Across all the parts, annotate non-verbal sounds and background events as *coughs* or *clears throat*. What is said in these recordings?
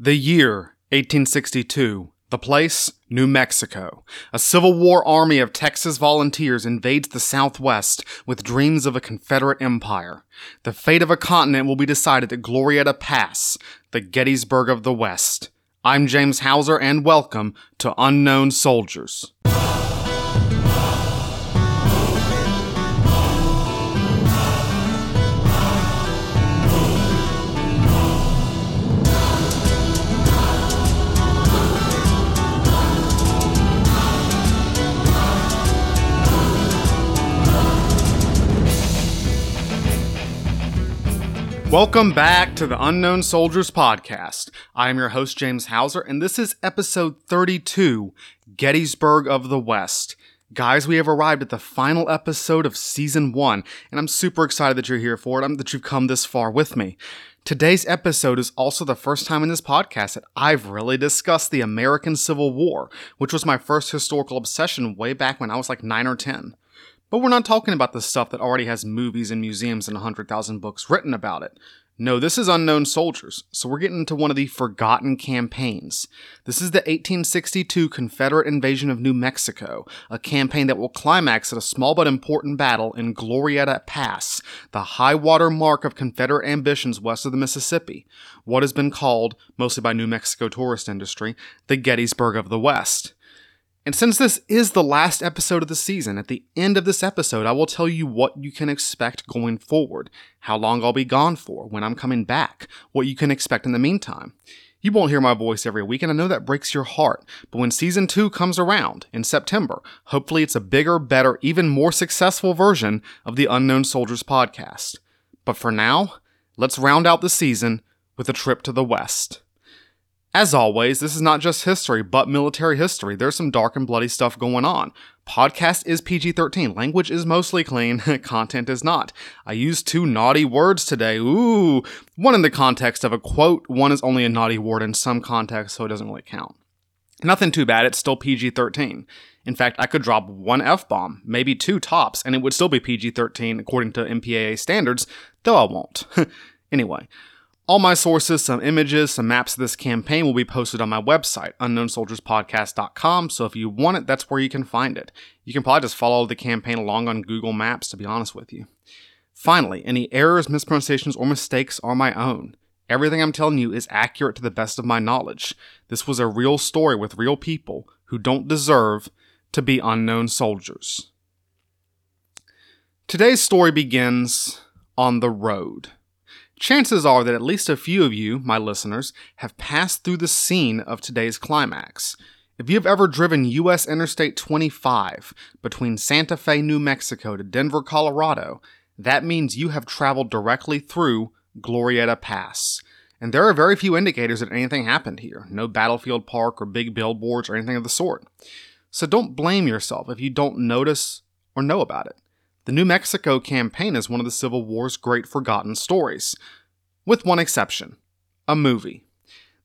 The year 1862. The place, New Mexico. A Civil War army of Texas volunteers invades the Southwest with dreams of a Confederate empire. The fate of a continent will be decided at Glorieta Pass, the Gettysburg of the West. I'm James Hauser, and welcome to Unknown Soldiers. Welcome back to the Unknown Soldiers podcast. I am your host, James Hauser, and this is episode 32 Gettysburg of the West. Guys, we have arrived at the final episode of season one, and I'm super excited that you're here for it, I'm, that you've come this far with me. Today's episode is also the first time in this podcast that I've really discussed the American Civil War, which was my first historical obsession way back when I was like 9 or 10. But we're not talking about the stuff that already has movies and museums and 100,000 books written about it. No, this is Unknown Soldiers, so we're getting into one of the forgotten campaigns. This is the 1862 Confederate invasion of New Mexico, a campaign that will climax at a small but important battle in Glorieta Pass, the high water mark of Confederate ambitions west of the Mississippi, what has been called, mostly by New Mexico tourist industry, the Gettysburg of the West. And since this is the last episode of the season, at the end of this episode, I will tell you what you can expect going forward, how long I'll be gone for, when I'm coming back, what you can expect in the meantime. You won't hear my voice every week, and I know that breaks your heart. But when season two comes around in September, hopefully it's a bigger, better, even more successful version of the Unknown Soldiers podcast. But for now, let's round out the season with a trip to the West. As always, this is not just history, but military history. There's some dark and bloody stuff going on. Podcast is PG 13. Language is mostly clean. *laughs* Content is not. I used two naughty words today. Ooh. One in the context of a quote, one is only a naughty word in some context, so it doesn't really count. Nothing too bad, it's still PG 13. In fact, I could drop one F bomb, maybe two tops, and it would still be PG 13 according to MPAA standards, though I won't. *laughs* anyway. All my sources, some images, some maps of this campaign will be posted on my website, unknownsoldierspodcast.com. So if you want it, that's where you can find it. You can probably just follow the campaign along on Google Maps, to be honest with you. Finally, any errors, mispronunciations, or mistakes are my own. Everything I'm telling you is accurate to the best of my knowledge. This was a real story with real people who don't deserve to be unknown soldiers. Today's story begins on the road. Chances are that at least a few of you, my listeners, have passed through the scene of today's climax. If you've ever driven US Interstate 25 between Santa Fe, New Mexico to Denver, Colorado, that means you have traveled directly through Glorieta Pass. And there are very few indicators that anything happened here no battlefield park or big billboards or anything of the sort. So don't blame yourself if you don't notice or know about it. The New Mexico campaign is one of the Civil War's great forgotten stories, with one exception a movie.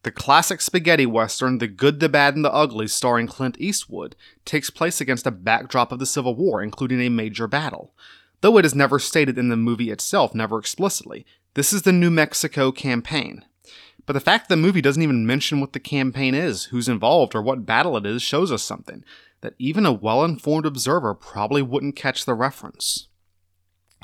The classic spaghetti western, The Good, the Bad, and the Ugly, starring Clint Eastwood, takes place against a backdrop of the Civil War, including a major battle. Though it is never stated in the movie itself, never explicitly, this is the New Mexico campaign. But the fact the movie doesn't even mention what the campaign is, who's involved, or what battle it is shows us something that even a well informed observer probably wouldn't catch the reference.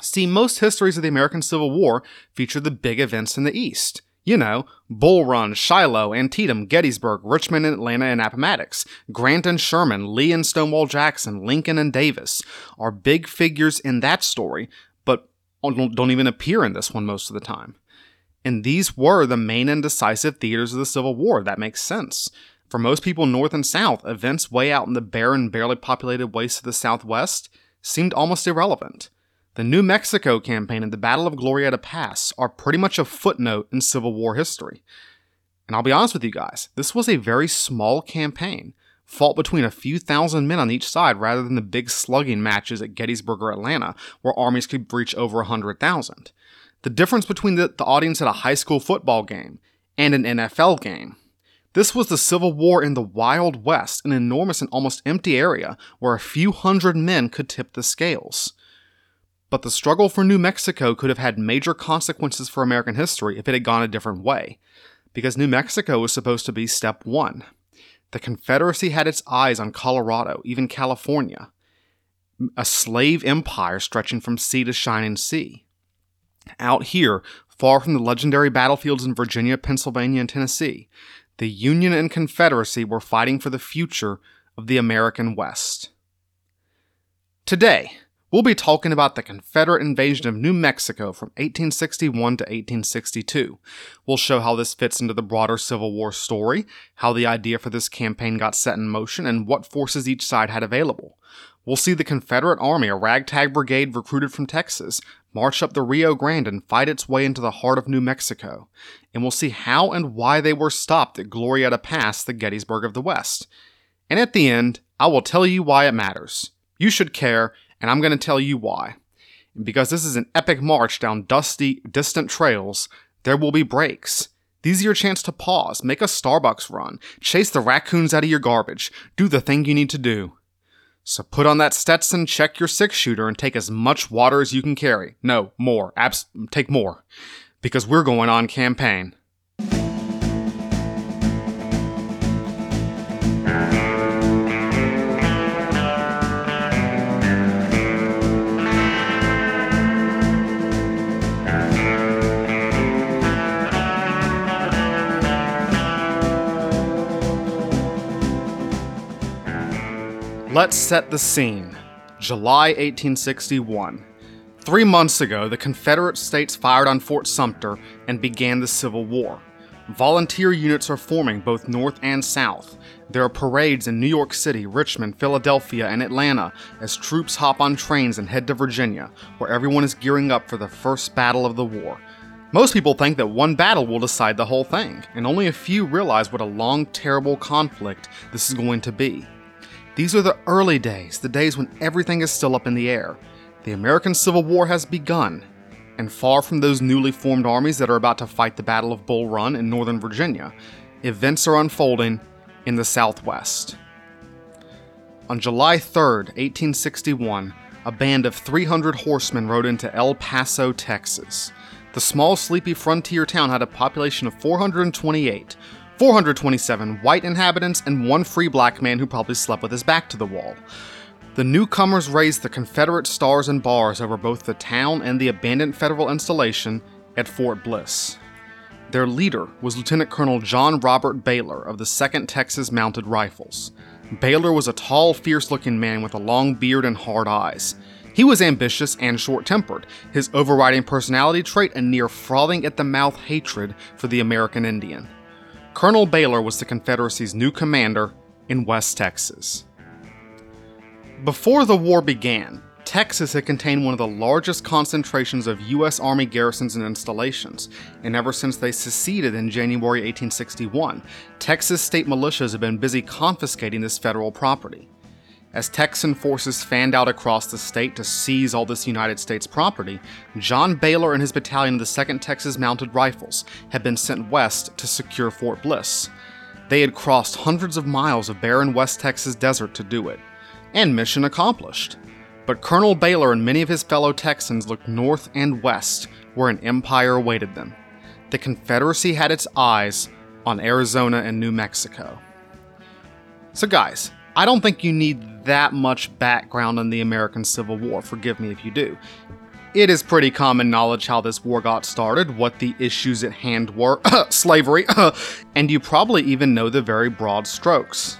See, most histories of the American Civil War feature the big events in the East. You know, Bull Run, Shiloh, Antietam, Gettysburg, Richmond Atlanta and Appomattox, Grant and Sherman, Lee and Stonewall Jackson, Lincoln and Davis are big figures in that story, but don't even appear in this one most of the time. And these were the main and decisive theaters of the Civil War. That makes sense. For most people north and south, events way out in the barren, barely populated wastes of the Southwest seemed almost irrelevant. The New Mexico campaign and the Battle of Glorieta Pass are pretty much a footnote in Civil War history. And I'll be honest with you guys, this was a very small campaign, fought between a few thousand men on each side rather than the big slugging matches at Gettysburg or Atlanta, where armies could reach over a 100,000. The difference between the, the audience at a high school football game and an NFL game this was the Civil War in the Wild West, an enormous and almost empty area where a few hundred men could tip the scales. But the struggle for New Mexico could have had major consequences for American history if it had gone a different way. because New Mexico was supposed to be step one. The Confederacy had its eyes on Colorado, even California, a slave empire stretching from sea to shining sea. Out here, far from the legendary battlefields in Virginia, Pennsylvania, and Tennessee, the Union and Confederacy were fighting for the future of the American West. Today, we'll be talking about the Confederate invasion of New Mexico from 1861 to 1862. We'll show how this fits into the broader Civil War story, how the idea for this campaign got set in motion, and what forces each side had available. We'll see the Confederate Army, a ragtag brigade recruited from Texas, march up the Rio Grande and fight its way into the heart of New Mexico. And we'll see how and why they were stopped at Glorieta Pass, the Gettysburg of the West. And at the end, I will tell you why it matters. You should care, and I'm going to tell you why. Because this is an epic march down dusty, distant trails, there will be breaks. These are your chance to pause, make a Starbucks run, chase the raccoons out of your garbage, do the thing you need to do. So put on that Stetson, check your six shooter, and take as much water as you can carry. No, more. Abs- take more. Because we're going on campaign. Let's set the scene. July 1861. Three months ago, the Confederate States fired on Fort Sumter and began the Civil War. Volunteer units are forming both north and south. There are parades in New York City, Richmond, Philadelphia, and Atlanta as troops hop on trains and head to Virginia, where everyone is gearing up for the first battle of the war. Most people think that one battle will decide the whole thing, and only a few realize what a long, terrible conflict this is going to be. These are the early days, the days when everything is still up in the air. The American Civil War has begun, and far from those newly formed armies that are about to fight the Battle of Bull Run in Northern Virginia, events are unfolding in the Southwest. On July 3, 1861, a band of 300 horsemen rode into El Paso, Texas. The small, sleepy frontier town had a population of 428, 427 white inhabitants, and one free black man who probably slept with his back to the wall. The newcomers raised the Confederate stars and bars over both the town and the abandoned federal installation at Fort Bliss. Their leader was Lieutenant Colonel John Robert Baylor of the 2nd Texas Mounted Rifles. Baylor was a tall, fierce looking man with a long beard and hard eyes. He was ambitious and short tempered, his overriding personality trait a near frothing at the mouth hatred for the American Indian. Colonel Baylor was the Confederacy's new commander in West Texas. Before the war began, Texas had contained one of the largest concentrations of U.S. Army garrisons and installations, and ever since they seceded in January 1861, Texas state militias have been busy confiscating this federal property. As Texan forces fanned out across the state to seize all this United States property, John Baylor and his battalion of the 2nd Texas Mounted Rifles had been sent west to secure Fort Bliss. They had crossed hundreds of miles of barren West Texas desert to do it. And mission accomplished. But Colonel Baylor and many of his fellow Texans looked north and west, where an empire awaited them. The Confederacy had its eyes on Arizona and New Mexico. So, guys, I don't think you need that much background on the American Civil War. Forgive me if you do. It is pretty common knowledge how this war got started, what the issues at hand were, *coughs* *coughs* slavery, *coughs* and you probably even know the very broad strokes.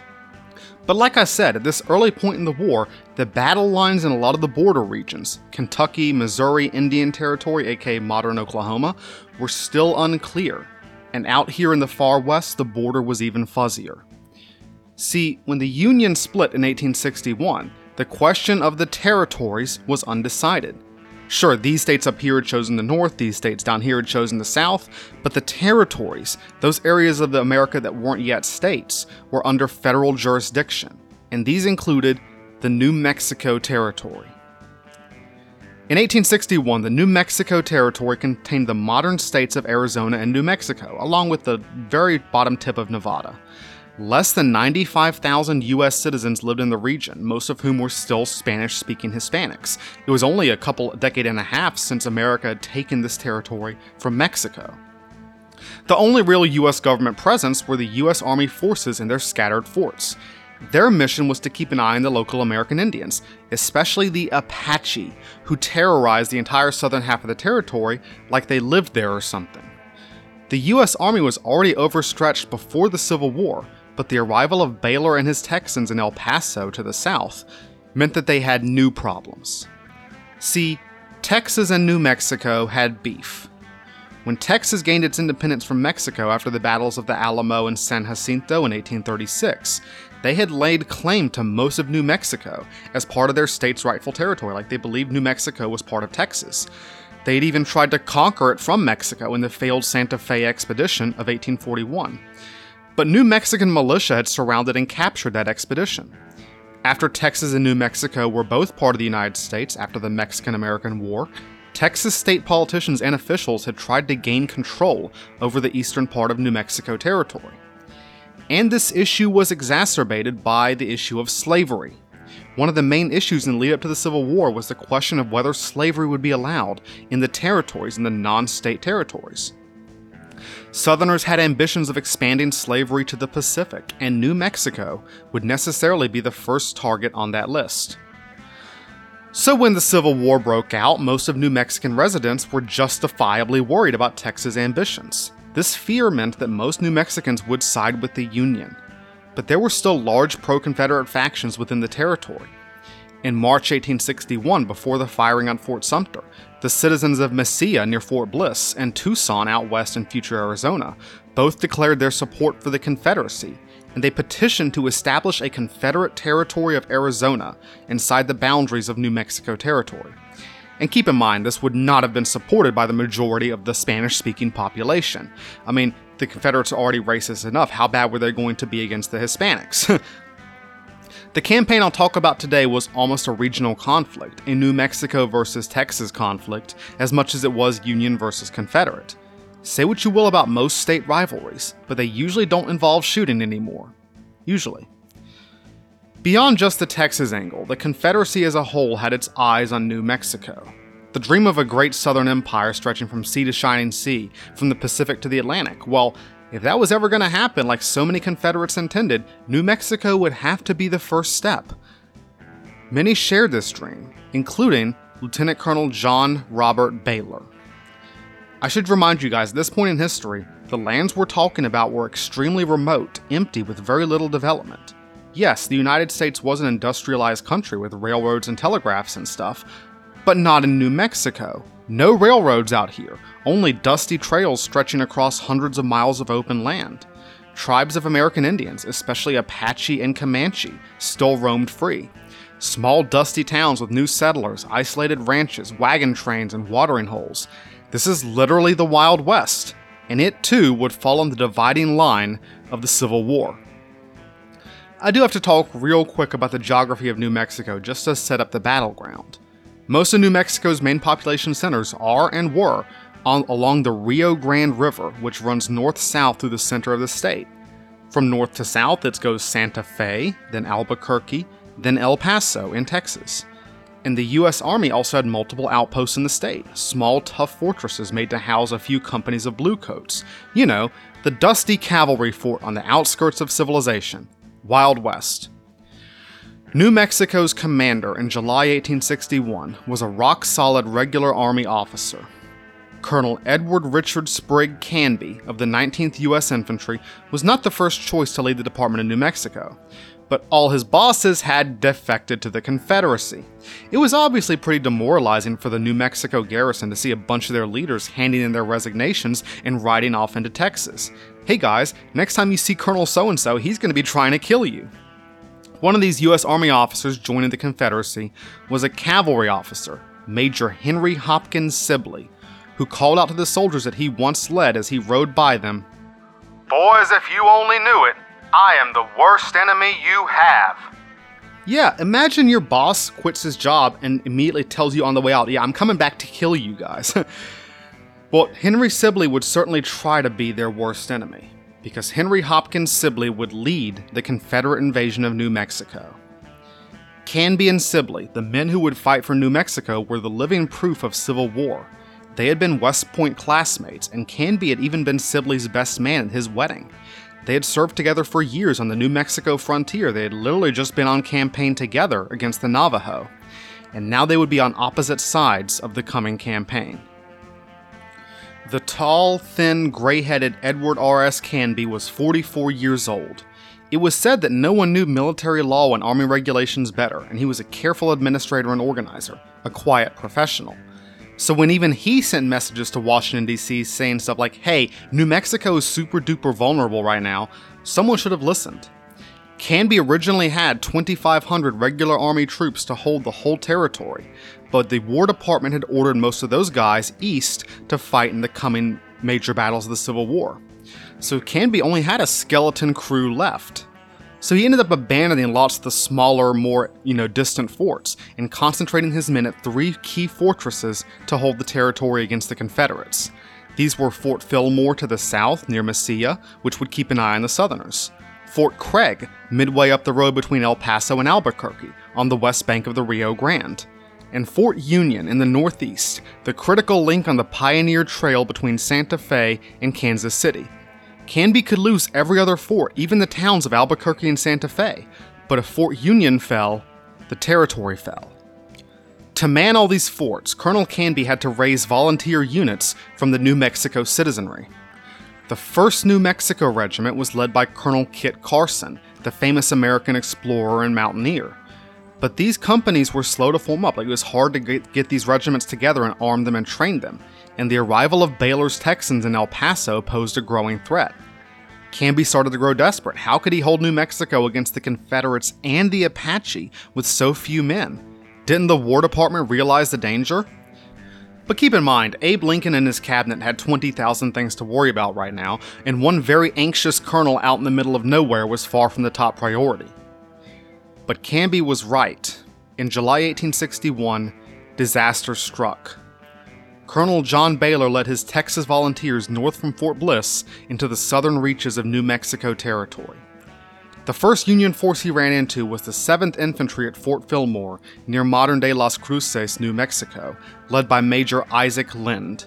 But like I said, at this early point in the war, the battle lines in a lot of the border regions, Kentucky, Missouri, Indian Territory, aka modern Oklahoma, were still unclear. And out here in the far west, the border was even fuzzier. See, when the Union split in 1861, the question of the territories was undecided. Sure, these states up here had chosen the North, these states down here had chosen the South, but the territories, those areas of the America that weren't yet states, were under federal jurisdiction, and these included the New Mexico Territory. In 1861, the New Mexico Territory contained the modern states of Arizona and New Mexico, along with the very bottom tip of Nevada. Less than 95,000 US citizens lived in the region, most of whom were still Spanish speaking Hispanics. It was only a couple decade and a half since America had taken this territory from Mexico. The only real US government presence were the US Army forces in their scattered forts. Their mission was to keep an eye on the local American Indians, especially the Apache, who terrorized the entire southern half of the territory like they lived there or something. The US Army was already overstretched before the Civil War, but the arrival of Baylor and his Texans in El Paso to the south meant that they had new problems. See, Texas and New Mexico had beef. When Texas gained its independence from Mexico after the battles of the Alamo and San Jacinto in 1836, they had laid claim to most of New Mexico as part of their state's rightful territory, like they believed New Mexico was part of Texas. They'd even tried to conquer it from Mexico in the failed Santa Fe expedition of 1841. But New Mexican militia had surrounded and captured that expedition. After Texas and New Mexico were both part of the United States after the Mexican American War, Texas state politicians and officials had tried to gain control over the eastern part of New Mexico territory. And this issue was exacerbated by the issue of slavery. One of the main issues in the lead up to the Civil War was the question of whether slavery would be allowed in the territories, in the non state territories. Southerners had ambitions of expanding slavery to the Pacific, and New Mexico would necessarily be the first target on that list. So, when the Civil War broke out, most of New Mexican residents were justifiably worried about Texas' ambitions. This fear meant that most New Mexicans would side with the Union, but there were still large pro Confederate factions within the territory. In March 1861, before the firing on Fort Sumter, the citizens of Mesilla near Fort Bliss and Tucson out west in future Arizona both declared their support for the Confederacy, and they petitioned to establish a Confederate territory of Arizona inside the boundaries of New Mexico Territory. And keep in mind, this would not have been supported by the majority of the Spanish speaking population. I mean, the Confederates are already racist enough. How bad were they going to be against the Hispanics? *laughs* the campaign I'll talk about today was almost a regional conflict, a New Mexico versus Texas conflict, as much as it was Union versus Confederate. Say what you will about most state rivalries, but they usually don't involve shooting anymore. Usually. Beyond just the Texas angle, the Confederacy as a whole had its eyes on New Mexico. The dream of a great southern empire stretching from sea to shining sea, from the Pacific to the Atlantic. Well, if that was ever going to happen, like so many Confederates intended, New Mexico would have to be the first step. Many shared this dream, including Lieutenant Colonel John Robert Baylor. I should remind you guys, at this point in history, the lands we're talking about were extremely remote, empty, with very little development. Yes, the United States was an industrialized country with railroads and telegraphs and stuff, but not in New Mexico. No railroads out here, only dusty trails stretching across hundreds of miles of open land. Tribes of American Indians, especially Apache and Comanche, still roamed free. Small dusty towns with new settlers, isolated ranches, wagon trains, and watering holes. This is literally the Wild West, and it too would fall on the dividing line of the Civil War. I do have to talk real quick about the geography of New Mexico just to set up the battleground. Most of New Mexico's main population centers are and were on, along the Rio Grande River, which runs north south through the center of the state. From north to south, it goes Santa Fe, then Albuquerque, then El Paso in Texas. And the US Army also had multiple outposts in the state, small, tough fortresses made to house a few companies of bluecoats. You know, the dusty cavalry fort on the outskirts of civilization. Wild West. New Mexico's commander in July 1861 was a rock solid regular Army officer. Colonel Edward Richard Sprigg Canby of the 19th U.S. Infantry was not the first choice to lead the Department of New Mexico, but all his bosses had defected to the Confederacy. It was obviously pretty demoralizing for the New Mexico garrison to see a bunch of their leaders handing in their resignations and riding off into Texas hey guys, next time you see Colonel so and so, he's going to be trying to kill you. One of these U.S. Army officers joining the Confederacy was a cavalry officer, Major Henry Hopkins Sibley, who called out to the soldiers that he once led as he rode by them Boys, if you only knew it, I am the worst enemy you have. Yeah, imagine your boss quits his job and immediately tells you on the way out, Yeah, I'm coming back to kill you guys. *laughs* Well, Henry Sibley would certainly try to be their worst enemy, because Henry Hopkins Sibley would lead the Confederate invasion of New Mexico. Canby and Sibley, the men who would fight for New Mexico, were the living proof of Civil War. They had been West Point classmates, and Canby had even been Sibley's best man at his wedding. They had served together for years on the New Mexico frontier. They had literally just been on campaign together against the Navajo. And now they would be on opposite sides of the coming campaign. The tall, thin, gray headed Edward R.S. Canby was 44 years old. It was said that no one knew military law and army regulations better, and he was a careful administrator and organizer, a quiet professional. So when even he sent messages to Washington, D.C. saying stuff like, hey, New Mexico is super duper vulnerable right now, someone should have listened. Canby originally had 2,500 regular Army troops to hold the whole territory, but the War Department had ordered most of those guys east to fight in the coming major battles of the Civil War so Canby only had a skeleton crew left. So he ended up abandoning lots of the smaller, more, you know, distant forts and concentrating his men at three key fortresses to hold the territory against the Confederates. These were Fort Fillmore to the south near Mesilla, which would keep an eye on the Southerners. Fort Craig, midway up the road between El Paso and Albuquerque, on the west bank of the Rio Grande. And Fort Union in the northeast, the critical link on the Pioneer Trail between Santa Fe and Kansas City. Canby could lose every other fort, even the towns of Albuquerque and Santa Fe, but if Fort Union fell, the territory fell. To man all these forts, Colonel Canby had to raise volunteer units from the New Mexico citizenry. The 1st New Mexico Regiment was led by Colonel Kit Carson, the famous American explorer and mountaineer. But these companies were slow to form up, like it was hard to get, get these regiments together and arm them and train them and the arrival of Baylor's Texans in El Paso posed a growing threat. Canby started to grow desperate. How could he hold New Mexico against the Confederates and the Apache with so few men? Didn't the War Department realize the danger? But keep in mind, Abe Lincoln and his cabinet had 20,000 things to worry about right now, and one very anxious colonel out in the middle of nowhere was far from the top priority. But Canby was right. In July 1861, disaster struck. Colonel John Baylor led his Texas volunteers north from Fort Bliss into the southern reaches of New Mexico Territory. The first Union force he ran into was the 7th Infantry at Fort Fillmore, near modern day Las Cruces, New Mexico, led by Major Isaac Lynde.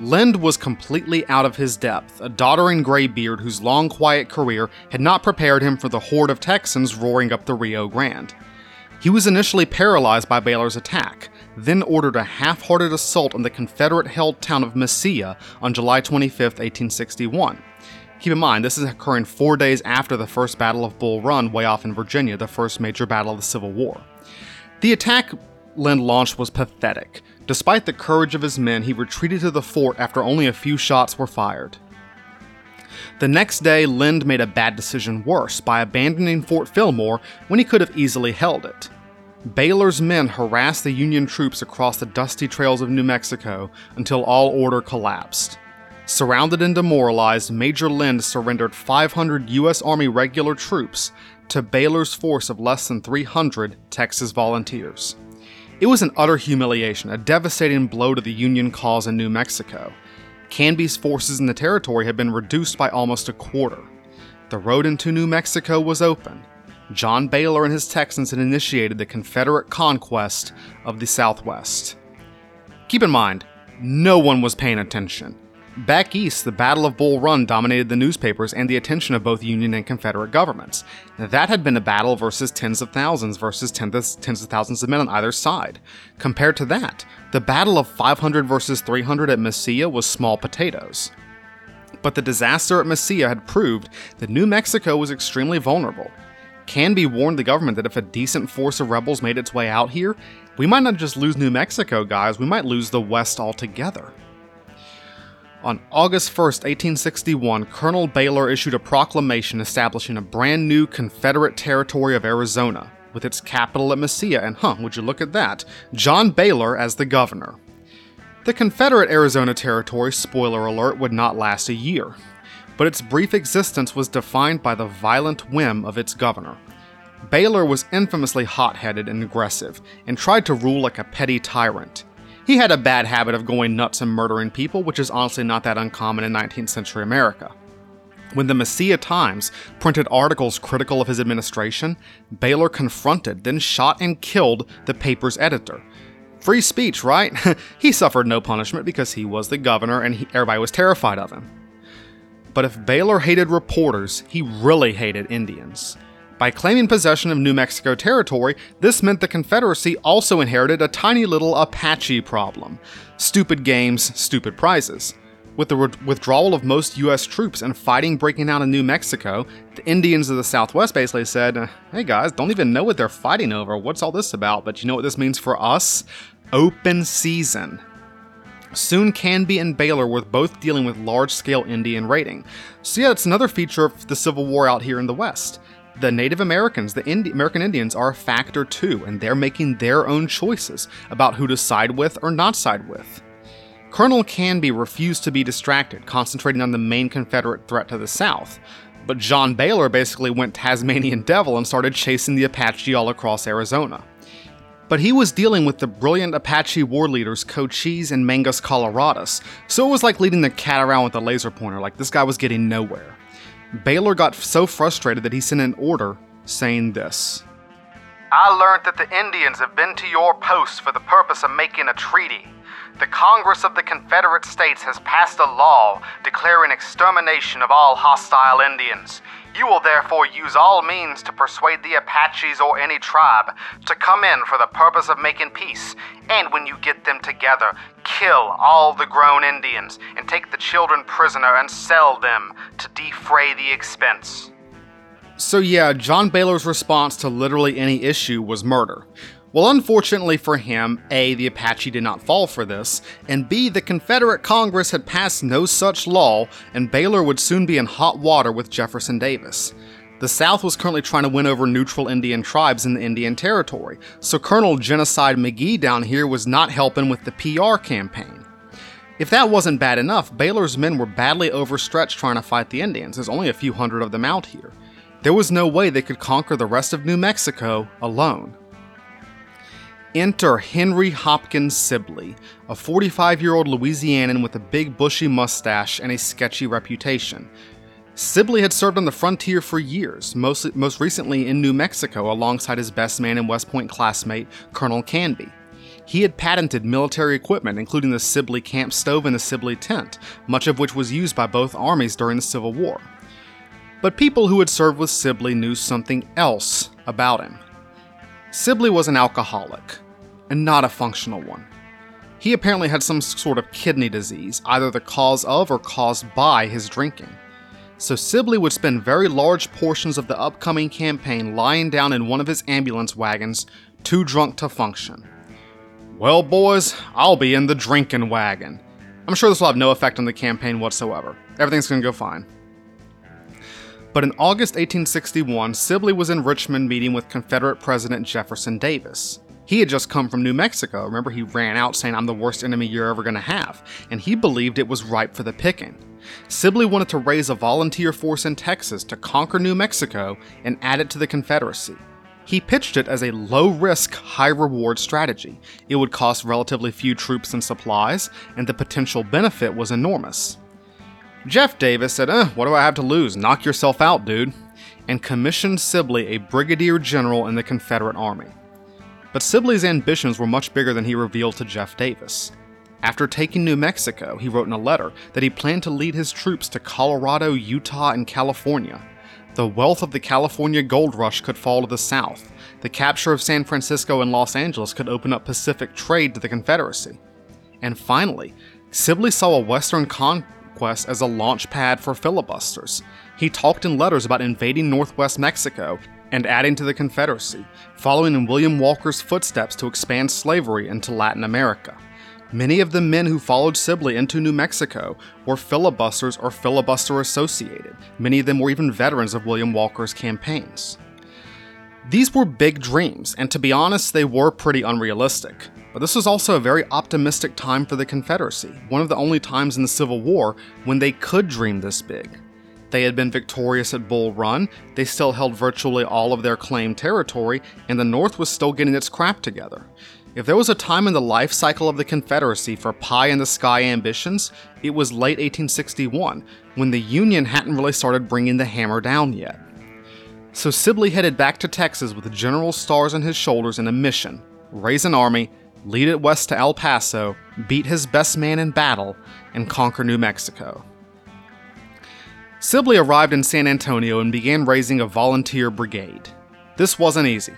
Lynde was completely out of his depth, a doddering graybeard whose long, quiet career had not prepared him for the horde of Texans roaring up the Rio Grande. He was initially paralyzed by Baylor's attack, then ordered a half hearted assault on the Confederate held town of Mesilla on July 25, 1861. Keep in mind, this is occurring four days after the first Battle of Bull Run, way off in Virginia, the first major battle of the Civil War. The attack Lynde launched was pathetic. Despite the courage of his men, he retreated to the fort after only a few shots were fired. The next day, Lynde made a bad decision worse by abandoning Fort Fillmore when he could have easily held it. Baylor's men harassed the Union troops across the dusty trails of New Mexico until all order collapsed. Surrounded and demoralized, Major Lynde surrendered 500 U.S. Army regular troops to Baylor's force of less than 300 Texas volunteers. It was an utter humiliation, a devastating blow to the Union cause in New Mexico. Canby's forces in the territory had been reduced by almost a quarter. The road into New Mexico was open, John Baylor and his Texans had initiated the Confederate conquest of the Southwest. Keep in mind, no one was paying attention. Back east, the Battle of Bull Run dominated the newspapers and the attention of both Union and Confederate governments. That had been a battle versus tens of thousands versus tens, of thousands of men on either side. Compared to that, the Battle of 500 versus 300 at Mesilla was small potatoes. But the disaster at Mesilla had proved that New Mexico was extremely vulnerable, Canby warned the government that if a decent force of rebels made its way out here, we might not just lose New Mexico, guys, we might lose the West altogether. On August 1st, 1861, Colonel Baylor issued a proclamation establishing a brand new Confederate territory of Arizona, with its capital at Mesilla, and huh, would you look at that, John Baylor as the governor. The Confederate Arizona Territory, spoiler alert, would not last a year but its brief existence was defined by the violent whim of its governor. Baylor was infamously hot headed and aggressive, and tried to rule like a petty tyrant. He had a bad habit of going nuts and murdering people, which is honestly not that uncommon in 19th century America. When the Mesilla Times printed articles critical of his administration, Baylor confronted, then shot and killed the paper's editor. Free speech, right? *laughs* he suffered no punishment because he was the governor and he, everybody was terrified of him. But if Baylor hated reporters, he really hated Indians. By claiming possession of New Mexico territory, this meant the Confederacy also inherited a tiny little Apache problem stupid games, stupid prizes. With the withdrawal of most U.S. troops and fighting breaking out in New Mexico, the Indians of the Southwest basically said, Hey guys, don't even know what they're fighting over. What's all this about? But you know what this means for us? Open season. Soon Canby and Baylor were both dealing with large scale Indian raiding. So, yeah, it's another feature of the Civil War out here in the West. The Native Americans, the Indi- American Indians, are a factor too, and they're making their own choices about who to side with or not side with. Colonel Canby refused to be distracted, concentrating on the main Confederate threat to the south. But John Baylor basically went Tasmanian devil and started chasing the Apache all across Arizona. But he was dealing with the brilliant Apache war leaders Cochise and Mangas Coloradas, so it was like leading the cat around with a laser pointer, like this guy was getting nowhere. Baylor got so frustrated that he sent an order saying this I learned that the Indians have been to your post for the purpose of making a treaty the Congress of the Confederate States has passed a law declaring extermination of all hostile Indians. You will therefore use all means to persuade the Apaches or any tribe to come in for the purpose of making peace, and when you get them together, kill all the grown Indians and take the children prisoner and sell them to defray the expense. So, yeah, John Baylor's response to literally any issue was murder. Well, unfortunately for him, A, the Apache did not fall for this, and B, the Confederate Congress had passed no such law, and Baylor would soon be in hot water with Jefferson Davis. The South was currently trying to win over neutral Indian tribes in the Indian Territory, so Colonel Genocide McGee down here was not helping with the PR campaign. If that wasn't bad enough, Baylor's men were badly overstretched trying to fight the Indians, there's only a few hundred of them out here. There was no way they could conquer the rest of New Mexico alone. Enter Henry Hopkins Sibley, a 45 year old Louisianan with a big bushy mustache and a sketchy reputation. Sibley had served on the frontier for years, most, most recently in New Mexico alongside his best man and West Point classmate, Colonel Canby. He had patented military equipment, including the Sibley camp stove and the Sibley tent, much of which was used by both armies during the Civil War. But people who had served with Sibley knew something else about him. Sibley was an alcoholic, and not a functional one. He apparently had some sort of kidney disease, either the cause of or caused by his drinking. So Sibley would spend very large portions of the upcoming campaign lying down in one of his ambulance wagons, too drunk to function. Well, boys, I'll be in the drinking wagon. I'm sure this will have no effect on the campaign whatsoever. Everything's gonna go fine. But in August 1861, Sibley was in Richmond meeting with Confederate President Jefferson Davis. He had just come from New Mexico. Remember, he ran out saying, I'm the worst enemy you're ever going to have, and he believed it was ripe for the picking. Sibley wanted to raise a volunteer force in Texas to conquer New Mexico and add it to the Confederacy. He pitched it as a low risk, high reward strategy. It would cost relatively few troops and supplies, and the potential benefit was enormous. Jeff Davis said, eh, What do I have to lose? Knock yourself out, dude, and commissioned Sibley a brigadier general in the Confederate Army. But Sibley's ambitions were much bigger than he revealed to Jeff Davis. After taking New Mexico, he wrote in a letter that he planned to lead his troops to Colorado, Utah, and California. The wealth of the California gold rush could fall to the south. The capture of San Francisco and Los Angeles could open up Pacific trade to the Confederacy. And finally, Sibley saw a Western conquest as a launch pad for filibusters. He talked in letters about invading northwest Mexico and adding to the Confederacy, following in William Walker's footsteps to expand slavery into Latin America. Many of the men who followed Sibley into New Mexico were filibusters or filibuster associated. Many of them were even veterans of William Walker's campaigns. These were big dreams, and to be honest, they were pretty unrealistic. But this was also a very optimistic time for the Confederacy, one of the only times in the Civil War when they could dream this big. They had been victorious at Bull Run, they still held virtually all of their claimed territory, and the North was still getting its crap together. If there was a time in the life cycle of the Confederacy for pie in the sky ambitions, it was late 1861, when the Union hadn't really started bringing the hammer down yet. So Sibley headed back to Texas with General Stars on his shoulders and a mission raise an army, lead it west to El Paso, beat his best man in battle, and conquer New Mexico. Sibley arrived in San Antonio and began raising a volunteer brigade. This wasn't easy.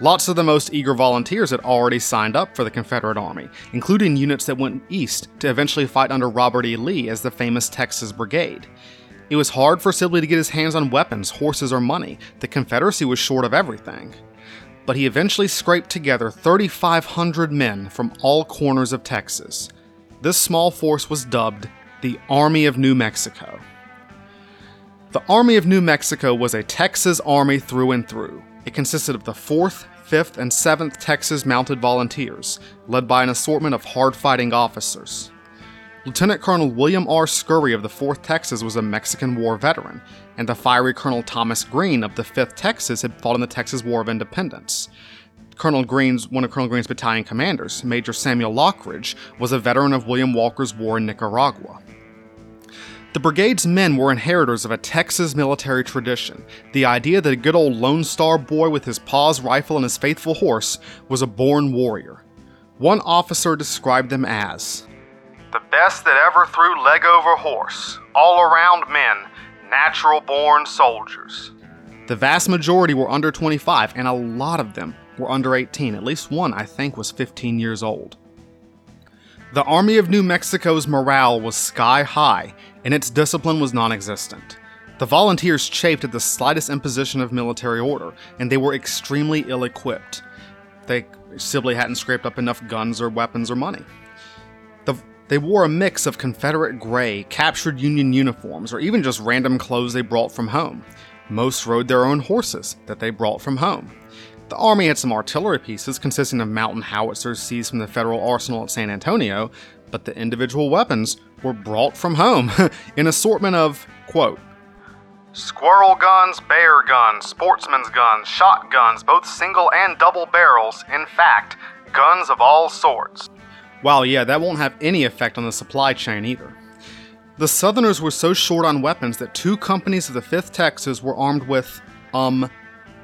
Lots of the most eager volunteers had already signed up for the Confederate Army, including units that went east to eventually fight under Robert E. Lee as the famous Texas Brigade. It was hard for Sibley to get his hands on weapons, horses, or money. The Confederacy was short of everything. But he eventually scraped together 3,500 men from all corners of Texas. This small force was dubbed the Army of New Mexico. The Army of New Mexico was a Texas army through and through. It consisted of the 4th, 5th, and 7th Texas Mounted Volunteers, led by an assortment of hard fighting officers. Lieutenant Colonel William R. Scurry of the 4th Texas was a Mexican War veteran, and the fiery Colonel Thomas Green of the 5th Texas had fought in the Texas War of Independence. Colonel Green's one of Colonel Green's battalion commanders, Major Samuel Lockridge, was a veteran of William Walker's war in Nicaragua. The brigade's men were inheritors of a Texas military tradition the idea that a good old Lone Star boy with his pa's rifle and his faithful horse was a born warrior. One officer described them as the best that ever threw leg over horse, all around men, natural born soldiers. The vast majority were under 25, and a lot of them were under 18. At least one, I think, was 15 years old. The Army of New Mexico's morale was sky high, and its discipline was non existent. The volunteers chafed at the slightest imposition of military order, and they were extremely ill equipped. They simply hadn't scraped up enough guns or weapons or money. The, they wore a mix of Confederate gray, captured Union uniforms, or even just random clothes they brought from home. Most rode their own horses that they brought from home. The Army had some artillery pieces consisting of mountain howitzers seized from the Federal arsenal at San Antonio, but the individual weapons were brought from home, *laughs* an assortment of, quote, Squirrel guns, bear guns, sportsman's guns, shotguns, both single and double barrels, in fact, guns of all sorts. Wow, yeah, that won't have any effect on the supply chain either. The Southerners were so short on weapons that two companies of the 5th Texas were armed with, um,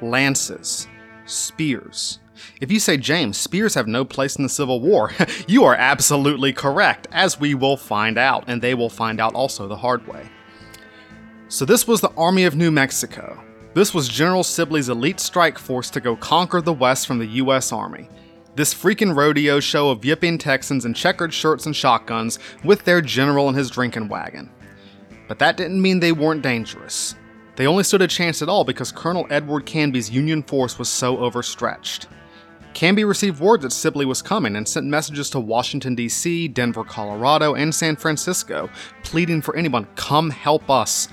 lances, spears. If you say, James, spears have no place in the Civil War, *laughs* you are absolutely correct, as we will find out, and they will find out also the hard way. So, this was the Army of New Mexico. This was General Sibley's elite strike force to go conquer the West from the U.S. Army. This freaking rodeo show of yipping Texans in checkered shirts and shotguns with their general and his drinking wagon. But that didn't mean they weren't dangerous. They only stood a chance at all because Colonel Edward Canby's Union force was so overstretched. Canby received word that Sibley was coming and sent messages to Washington, D.C., Denver, Colorado, and San Francisco, pleading for anyone, come help us.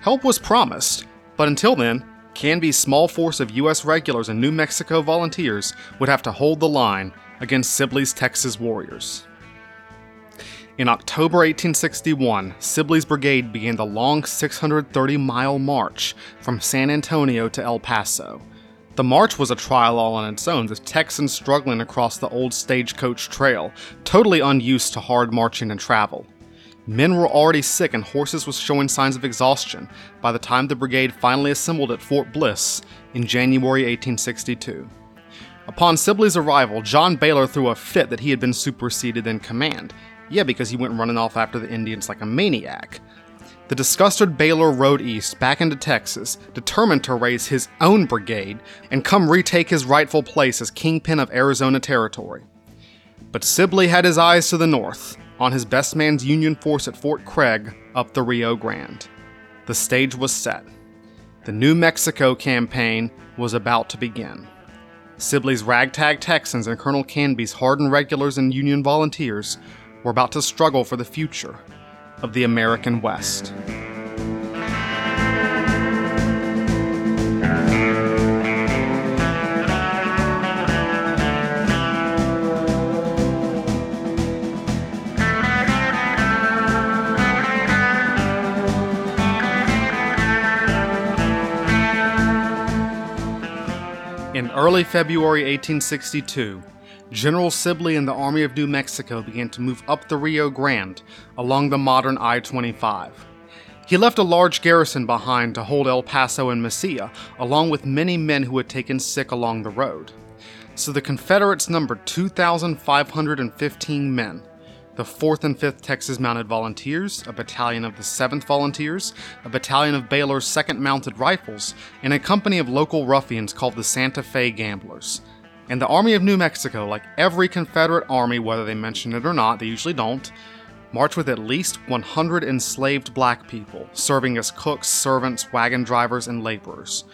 Help was promised, but until then, Canby's small force of U.S. regulars and New Mexico volunteers would have to hold the line against Sibley's Texas warriors. In October 1861, Sibley's brigade began the long 630 mile march from San Antonio to El Paso the march was a trial all on its own, with Texans struggling across the old stagecoach trail, totally unused to hard marching and travel. Men were already sick and horses was showing signs of exhaustion by the time the brigade finally assembled at Fort Bliss in January 1862. Upon Sibley's arrival, John Baylor threw a fit that he had been superseded in command. Yeah, because he went running off after the Indians like a maniac. The disgusted Baylor rode east back into Texas, determined to raise his own brigade and come retake his rightful place as kingpin of Arizona Territory. But Sibley had his eyes to the north, on his best man's Union force at Fort Craig up the Rio Grande. The stage was set. The New Mexico campaign was about to begin. Sibley's ragtag Texans and Colonel Canby's hardened regulars and Union volunteers were about to struggle for the future of the American West. In early February 1862, General Sibley and the Army of New Mexico began to move up the Rio Grande along the modern I 25. He left a large garrison behind to hold El Paso and Mesilla, along with many men who had taken sick along the road. So the Confederates numbered 2,515 men. The 4th and 5th Texas Mounted Volunteers, a battalion of the 7th Volunteers, a battalion of Baylor's 2nd Mounted Rifles, and a company of local ruffians called the Santa Fe Gamblers. And the Army of New Mexico, like every Confederate army, whether they mention it or not, they usually don't, marched with at least 100 enslaved black people, serving as cooks, servants, wagon drivers, and laborers.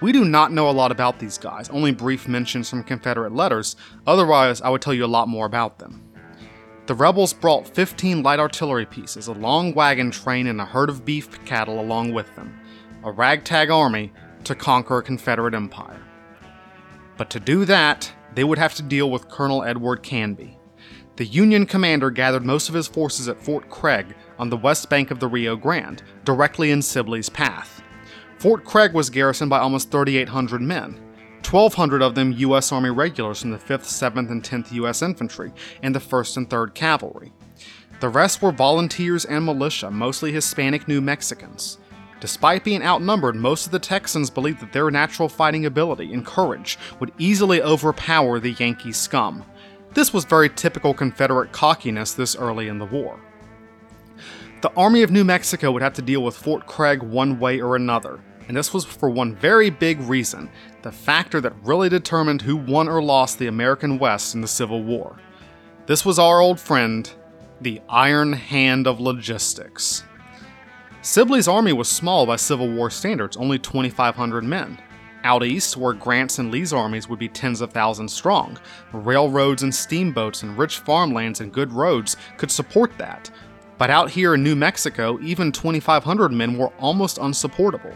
We do not know a lot about these guys, only brief mentions from Confederate letters, otherwise, I would tell you a lot more about them. The rebels brought 15 light artillery pieces, a long wagon train, and a herd of beef cattle along with them, a ragtag army to conquer a Confederate empire. But to do that, they would have to deal with Colonel Edward Canby. The Union commander gathered most of his forces at Fort Craig on the west bank of the Rio Grande, directly in Sibley's path. Fort Craig was garrisoned by almost 3,800 men, 1,200 of them U.S. Army regulars from the 5th, 7th, and 10th U.S. Infantry and the 1st and 3rd Cavalry. The rest were volunteers and militia, mostly Hispanic New Mexicans. Despite being outnumbered, most of the Texans believed that their natural fighting ability and courage would easily overpower the Yankee scum. This was very typical Confederate cockiness this early in the war. The Army of New Mexico would have to deal with Fort Craig one way or another, and this was for one very big reason the factor that really determined who won or lost the American West in the Civil War. This was our old friend, the Iron Hand of Logistics. Sibley's army was small by Civil War standards, only 2,500 men. Out east, where Grant's and Lee's armies would be tens of thousands strong, railroads and steamboats and rich farmlands and good roads could support that. But out here in New Mexico, even 2,500 men were almost unsupportable.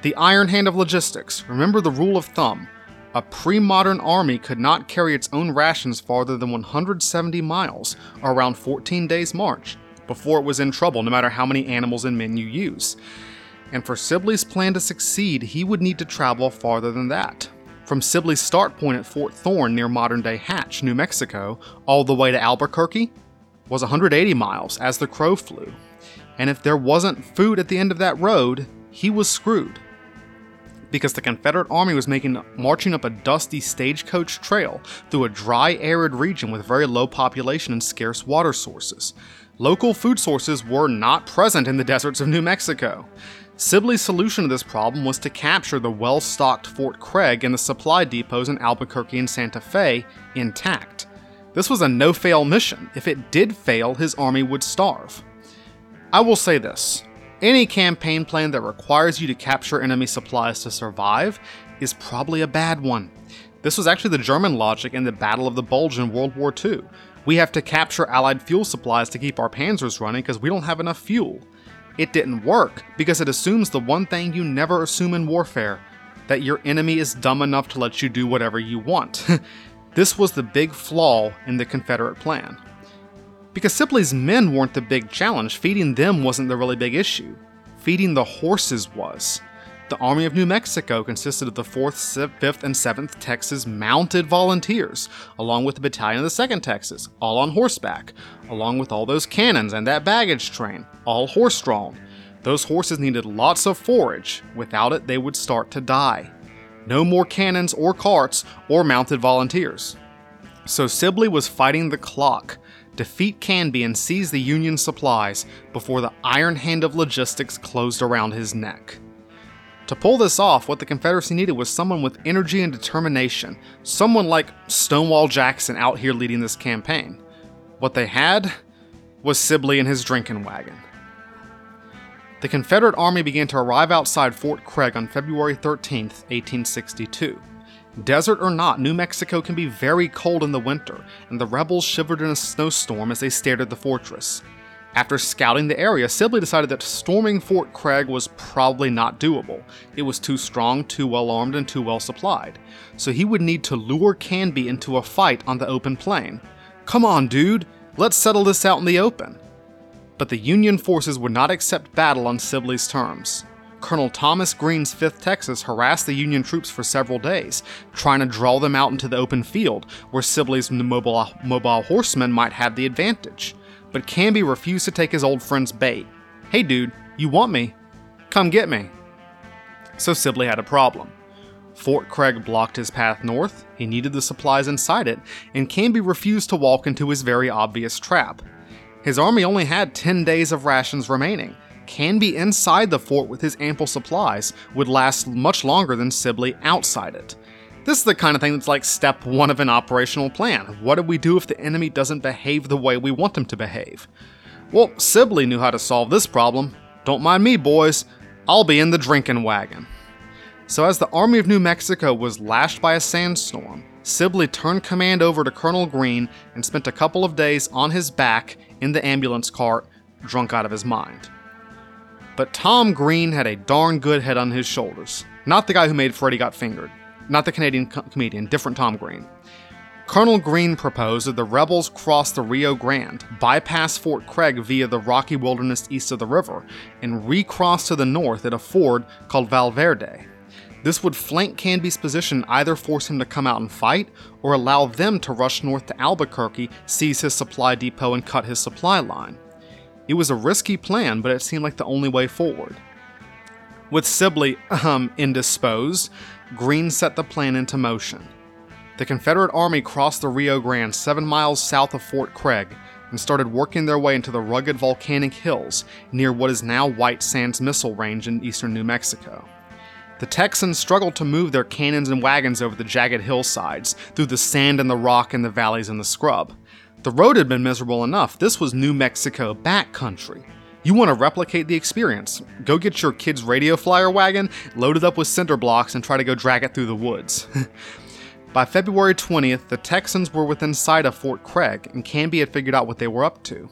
The iron hand of logistics. Remember the rule of thumb. A pre modern army could not carry its own rations farther than 170 miles, around 14 days' march, before it was in trouble, no matter how many animals and men you use. And for Sibley's plan to succeed, he would need to travel farther than that. From Sibley's start point at Fort Thorn near modern day Hatch, New Mexico, all the way to Albuquerque was 180 miles as the crow flew. And if there wasn't food at the end of that road, he was screwed because the Confederate Army was making marching up a dusty stagecoach trail through a dry, arid region with very low population and scarce water sources. Local food sources were not present in the deserts of New Mexico. Sibley's solution to this problem was to capture the well stocked Fort Craig and the supply depots in Albuquerque and Santa Fe intact. This was a no fail mission. If it did fail, his army would starve. I will say this any campaign plan that requires you to capture enemy supplies to survive is probably a bad one. This was actually the German logic in the Battle of the Bulge in World War II. We have to capture Allied fuel supplies to keep our panzers running because we don't have enough fuel. It didn't work because it assumes the one thing you never assume in warfare that your enemy is dumb enough to let you do whatever you want. *laughs* this was the big flaw in the Confederate plan. Because Sibley's men weren't the big challenge, feeding them wasn't the really big issue. Feeding the horses was. The Army of New Mexico consisted of the 4th, 5th, and 7th Texas Mounted Volunteers, along with the battalion of the 2nd Texas, all on horseback, along with all those cannons and that baggage train, all horse drawn. Those horses needed lots of forage, without it, they would start to die. No more cannons or carts or mounted volunteers. So Sibley was fighting the clock defeat Canby and seize the Union supplies before the iron hand of logistics closed around his neck. To pull this off, what the Confederacy needed was someone with energy and determination, someone like Stonewall Jackson out here leading this campaign. What they had was Sibley and his drinking wagon. The Confederate Army began to arrive outside Fort Craig on February 13, 1862. Desert or not, New Mexico can be very cold in the winter, and the rebels shivered in a snowstorm as they stared at the fortress. After scouting the area, Sibley decided that storming Fort Craig was probably not doable. It was too strong, too well armed, and too well supplied. So he would need to lure Canby into a fight on the open plain. Come on, dude, let's settle this out in the open. But the Union forces would not accept battle on Sibley's terms. Colonel Thomas Green's 5th Texas harassed the Union troops for several days, trying to draw them out into the open field, where Sibley's mobile, mobile horsemen might have the advantage. But Canby refused to take his old friend's bait. Hey dude, you want me? Come get me. So Sibley had a problem. Fort Craig blocked his path north, he needed the supplies inside it, and Canby refused to walk into his very obvious trap. His army only had 10 days of rations remaining. Canby inside the fort with his ample supplies would last much longer than Sibley outside it. This is the kind of thing that's like step one of an operational plan. What do we do if the enemy doesn't behave the way we want them to behave? Well, Sibley knew how to solve this problem. Don't mind me, boys. I'll be in the drinking wagon. So, as the Army of New Mexico was lashed by a sandstorm, Sibley turned command over to Colonel Green and spent a couple of days on his back in the ambulance cart, drunk out of his mind. But Tom Green had a darn good head on his shoulders. Not the guy who made Freddy Got Fingered, not the Canadian co- comedian, different Tom Green. Colonel Green proposed that the rebels cross the Rio Grande, bypass Fort Craig via the rocky wilderness east of the river, and recross to the north at a ford called Valverde. This would flank Canby's position, either force him to come out and fight, or allow them to rush north to Albuquerque, seize his supply depot, and cut his supply line. It was a risky plan, but it seemed like the only way forward. With Sibley *clears throat* um, indisposed, Green set the plan into motion. The Confederate Army crossed the Rio Grande seven miles south of Fort Craig and started working their way into the rugged volcanic hills near what is now White Sands Missile Range in eastern New Mexico. The Texans struggled to move their cannons and wagons over the jagged hillsides, through the sand and the rock and the valleys and the scrub. The road had been miserable enough, this was New Mexico backcountry. You want to replicate the experience. Go get your kid's radio flyer wagon, load it up with cinder blocks, and try to go drag it through the woods. *laughs* By February 20th, the Texans were within sight of Fort Craig, and Canby had figured out what they were up to.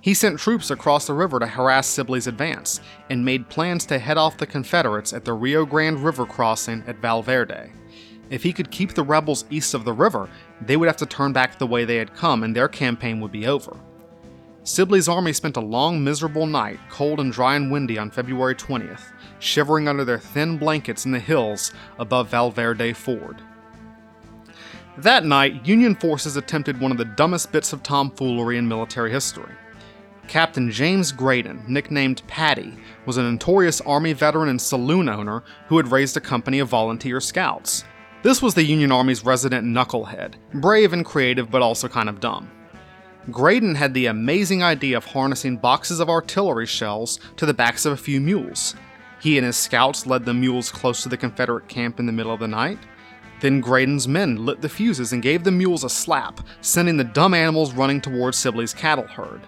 He sent troops across the river to harass Sibley's advance, and made plans to head off the Confederates at the Rio Grande River crossing at Valverde. If he could keep the rebels east of the river, they would have to turn back the way they had come and their campaign would be over. Sibley's army spent a long, miserable night, cold and dry and windy, on February 20th, shivering under their thin blankets in the hills above Valverde Ford. That night, Union forces attempted one of the dumbest bits of tomfoolery in military history. Captain James Graydon, nicknamed Paddy, was a notorious Army veteran and saloon owner who had raised a company of volunteer scouts. This was the Union Army's resident knucklehead, brave and creative but also kind of dumb. Graydon had the amazing idea of harnessing boxes of artillery shells to the backs of a few mules. He and his scouts led the mules close to the Confederate camp in the middle of the night. Then Graydon's men lit the fuses and gave the mules a slap, sending the dumb animals running towards Sibley's cattle herd.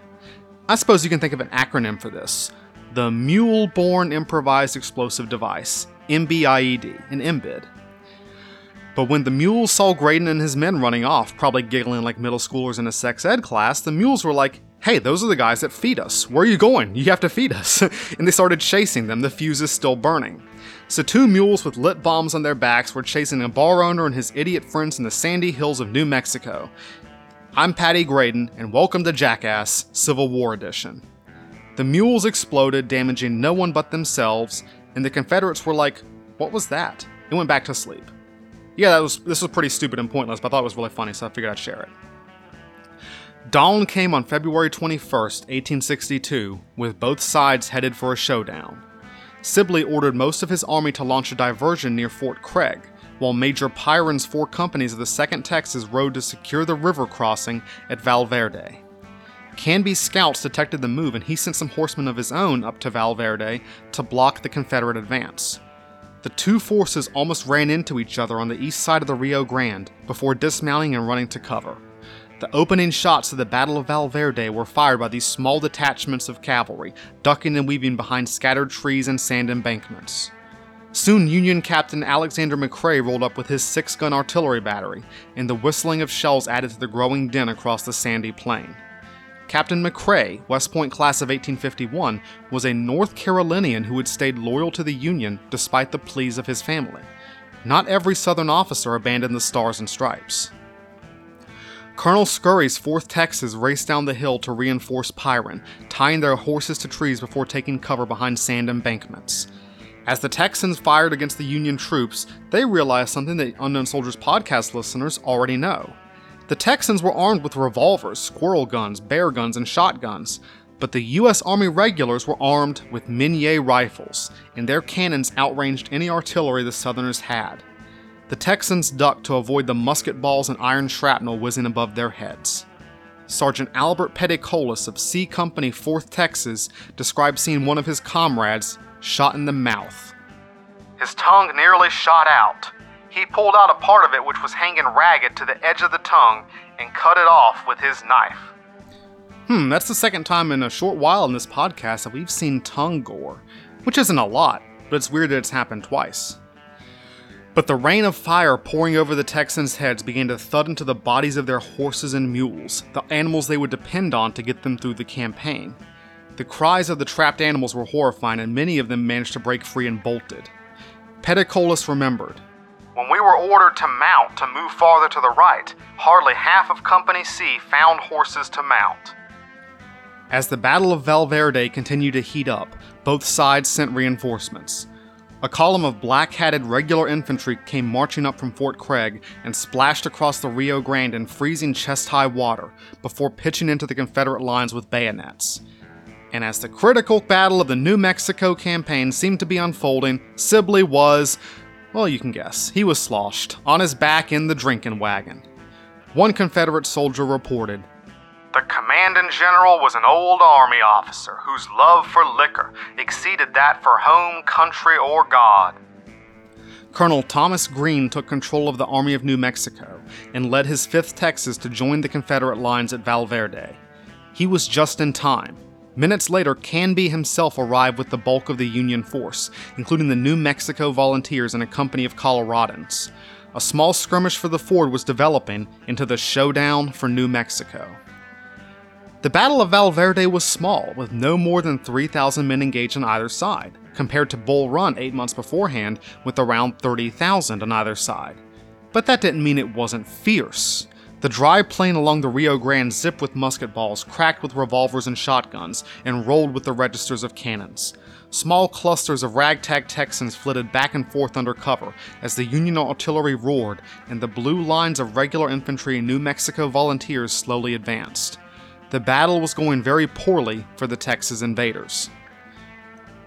I suppose you can think of an acronym for this the Mule Borne Improvised Explosive Device, MBIED, an MBID. But when the mules saw Graydon and his men running off, probably giggling like middle schoolers in a sex ed class, the mules were like, hey, those are the guys that feed us. Where are you going? You have to feed us. *laughs* and they started chasing them, the fuses still burning. So, two mules with lit bombs on their backs were chasing a bar owner and his idiot friends in the sandy hills of New Mexico. I'm Paddy Graydon, and welcome to Jackass Civil War Edition. The mules exploded, damaging no one but themselves, and the Confederates were like, What was that? and went back to sleep. Yeah, that was this was pretty stupid and pointless, but I thought it was really funny, so I figured I'd share it. Dawn came on February 21st, 1862, with both sides headed for a showdown. Sibley ordered most of his army to launch a diversion near Fort Craig, while Major Pyron's four companies of the 2nd Texas rode to secure the river crossing at Valverde. Canby's scouts detected the move and he sent some horsemen of his own up to Valverde to block the Confederate advance. The two forces almost ran into each other on the east side of the Rio Grande before dismounting and running to cover. The opening shots of the Battle of Valverde were fired by these small detachments of cavalry, ducking and weaving behind scattered trees and sand embankments. Soon, Union Captain Alexander McRae rolled up with his six gun artillery battery, and the whistling of shells added to the growing din across the sandy plain. Captain McRae, West Point class of 1851, was a North Carolinian who had stayed loyal to the Union despite the pleas of his family. Not every Southern officer abandoned the Stars and Stripes. Colonel Scurry's 4th Texas raced down the hill to reinforce Pyron, tying their horses to trees before taking cover behind sand embankments. As the Texans fired against the Union troops, they realized something that Unknown Soldiers podcast listeners already know. The Texans were armed with revolvers, squirrel guns, bear guns, and shotguns, but the U.S. Army regulars were armed with Minié rifles, and their cannons outranged any artillery the Southerners had. The Texans ducked to avoid the musket balls and iron shrapnel whizzing above their heads. Sergeant Albert Peticolas of C Company, 4th Texas, described seeing one of his comrades shot in the mouth. His tongue nearly shot out. He pulled out a part of it which was hanging ragged to the edge of the tongue and cut it off with his knife. Hmm, that's the second time in a short while in this podcast that we've seen tongue gore, which isn't a lot, but it's weird that it's happened twice. But the rain of fire pouring over the Texans' heads began to thud into the bodies of their horses and mules, the animals they would depend on to get them through the campaign. The cries of the trapped animals were horrifying, and many of them managed to break free and bolted. Peticolas remembered. When we were ordered to mount to move farther to the right, hardly half of Company C found horses to mount. As the Battle of Valverde continued to heat up, both sides sent reinforcements. A column of black hatted regular infantry came marching up from Fort Craig and splashed across the Rio Grande in freezing chest high water before pitching into the Confederate lines with bayonets. And as the critical battle of the New Mexico campaign seemed to be unfolding, Sibley was, well, you can guess, he was sloshed, on his back in the drinking wagon. One Confederate soldier reported the commanding general was an old army officer whose love for liquor exceeded that for home, country, or God. Colonel Thomas Green took control of the Army of New Mexico and led his 5th Texas to join the Confederate lines at Valverde. He was just in time. Minutes later, Canby himself arrived with the bulk of the Union force, including the New Mexico Volunteers and a company of Coloradans. A small skirmish for the ford was developing into the showdown for New Mexico. The Battle of Valverde was small, with no more than 3,000 men engaged on either side, compared to Bull Run eight months beforehand with around 30,000 on either side. But that didn't mean it wasn't fierce. The dry plain along the Rio Grande zipped with musket balls, cracked with revolvers and shotguns, and rolled with the registers of cannons. Small clusters of ragtag Texans flitted back and forth under cover as the Union artillery roared and the blue lines of regular infantry and New Mexico volunteers slowly advanced the battle was going very poorly for the Texas invaders.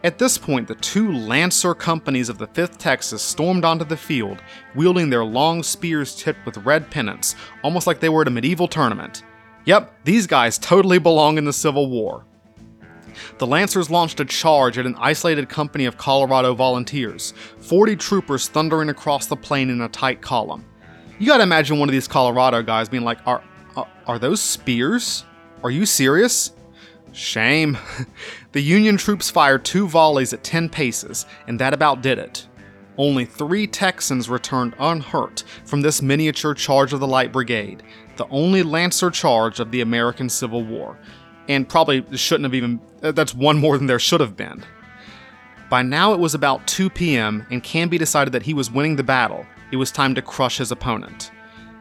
At this point, the two Lancer companies of the 5th Texas stormed onto the field, wielding their long spears tipped with red pennants, almost like they were at a medieval tournament. Yep, these guys totally belong in the Civil War. The Lancers launched a charge at an isolated company of Colorado volunteers, 40 troopers thundering across the plain in a tight column. You gotta imagine one of these Colorado guys being like, Are, are, are those spears? Are you serious? Shame. *laughs* the Union troops fired two volleys at 10 paces, and that about did it. Only three Texans returned unhurt from this miniature charge of the Light Brigade, the only Lancer charge of the American Civil War. And probably shouldn't have even, uh, that's one more than there should have been. By now it was about 2 p.m., and Canby decided that he was winning the battle. It was time to crush his opponent.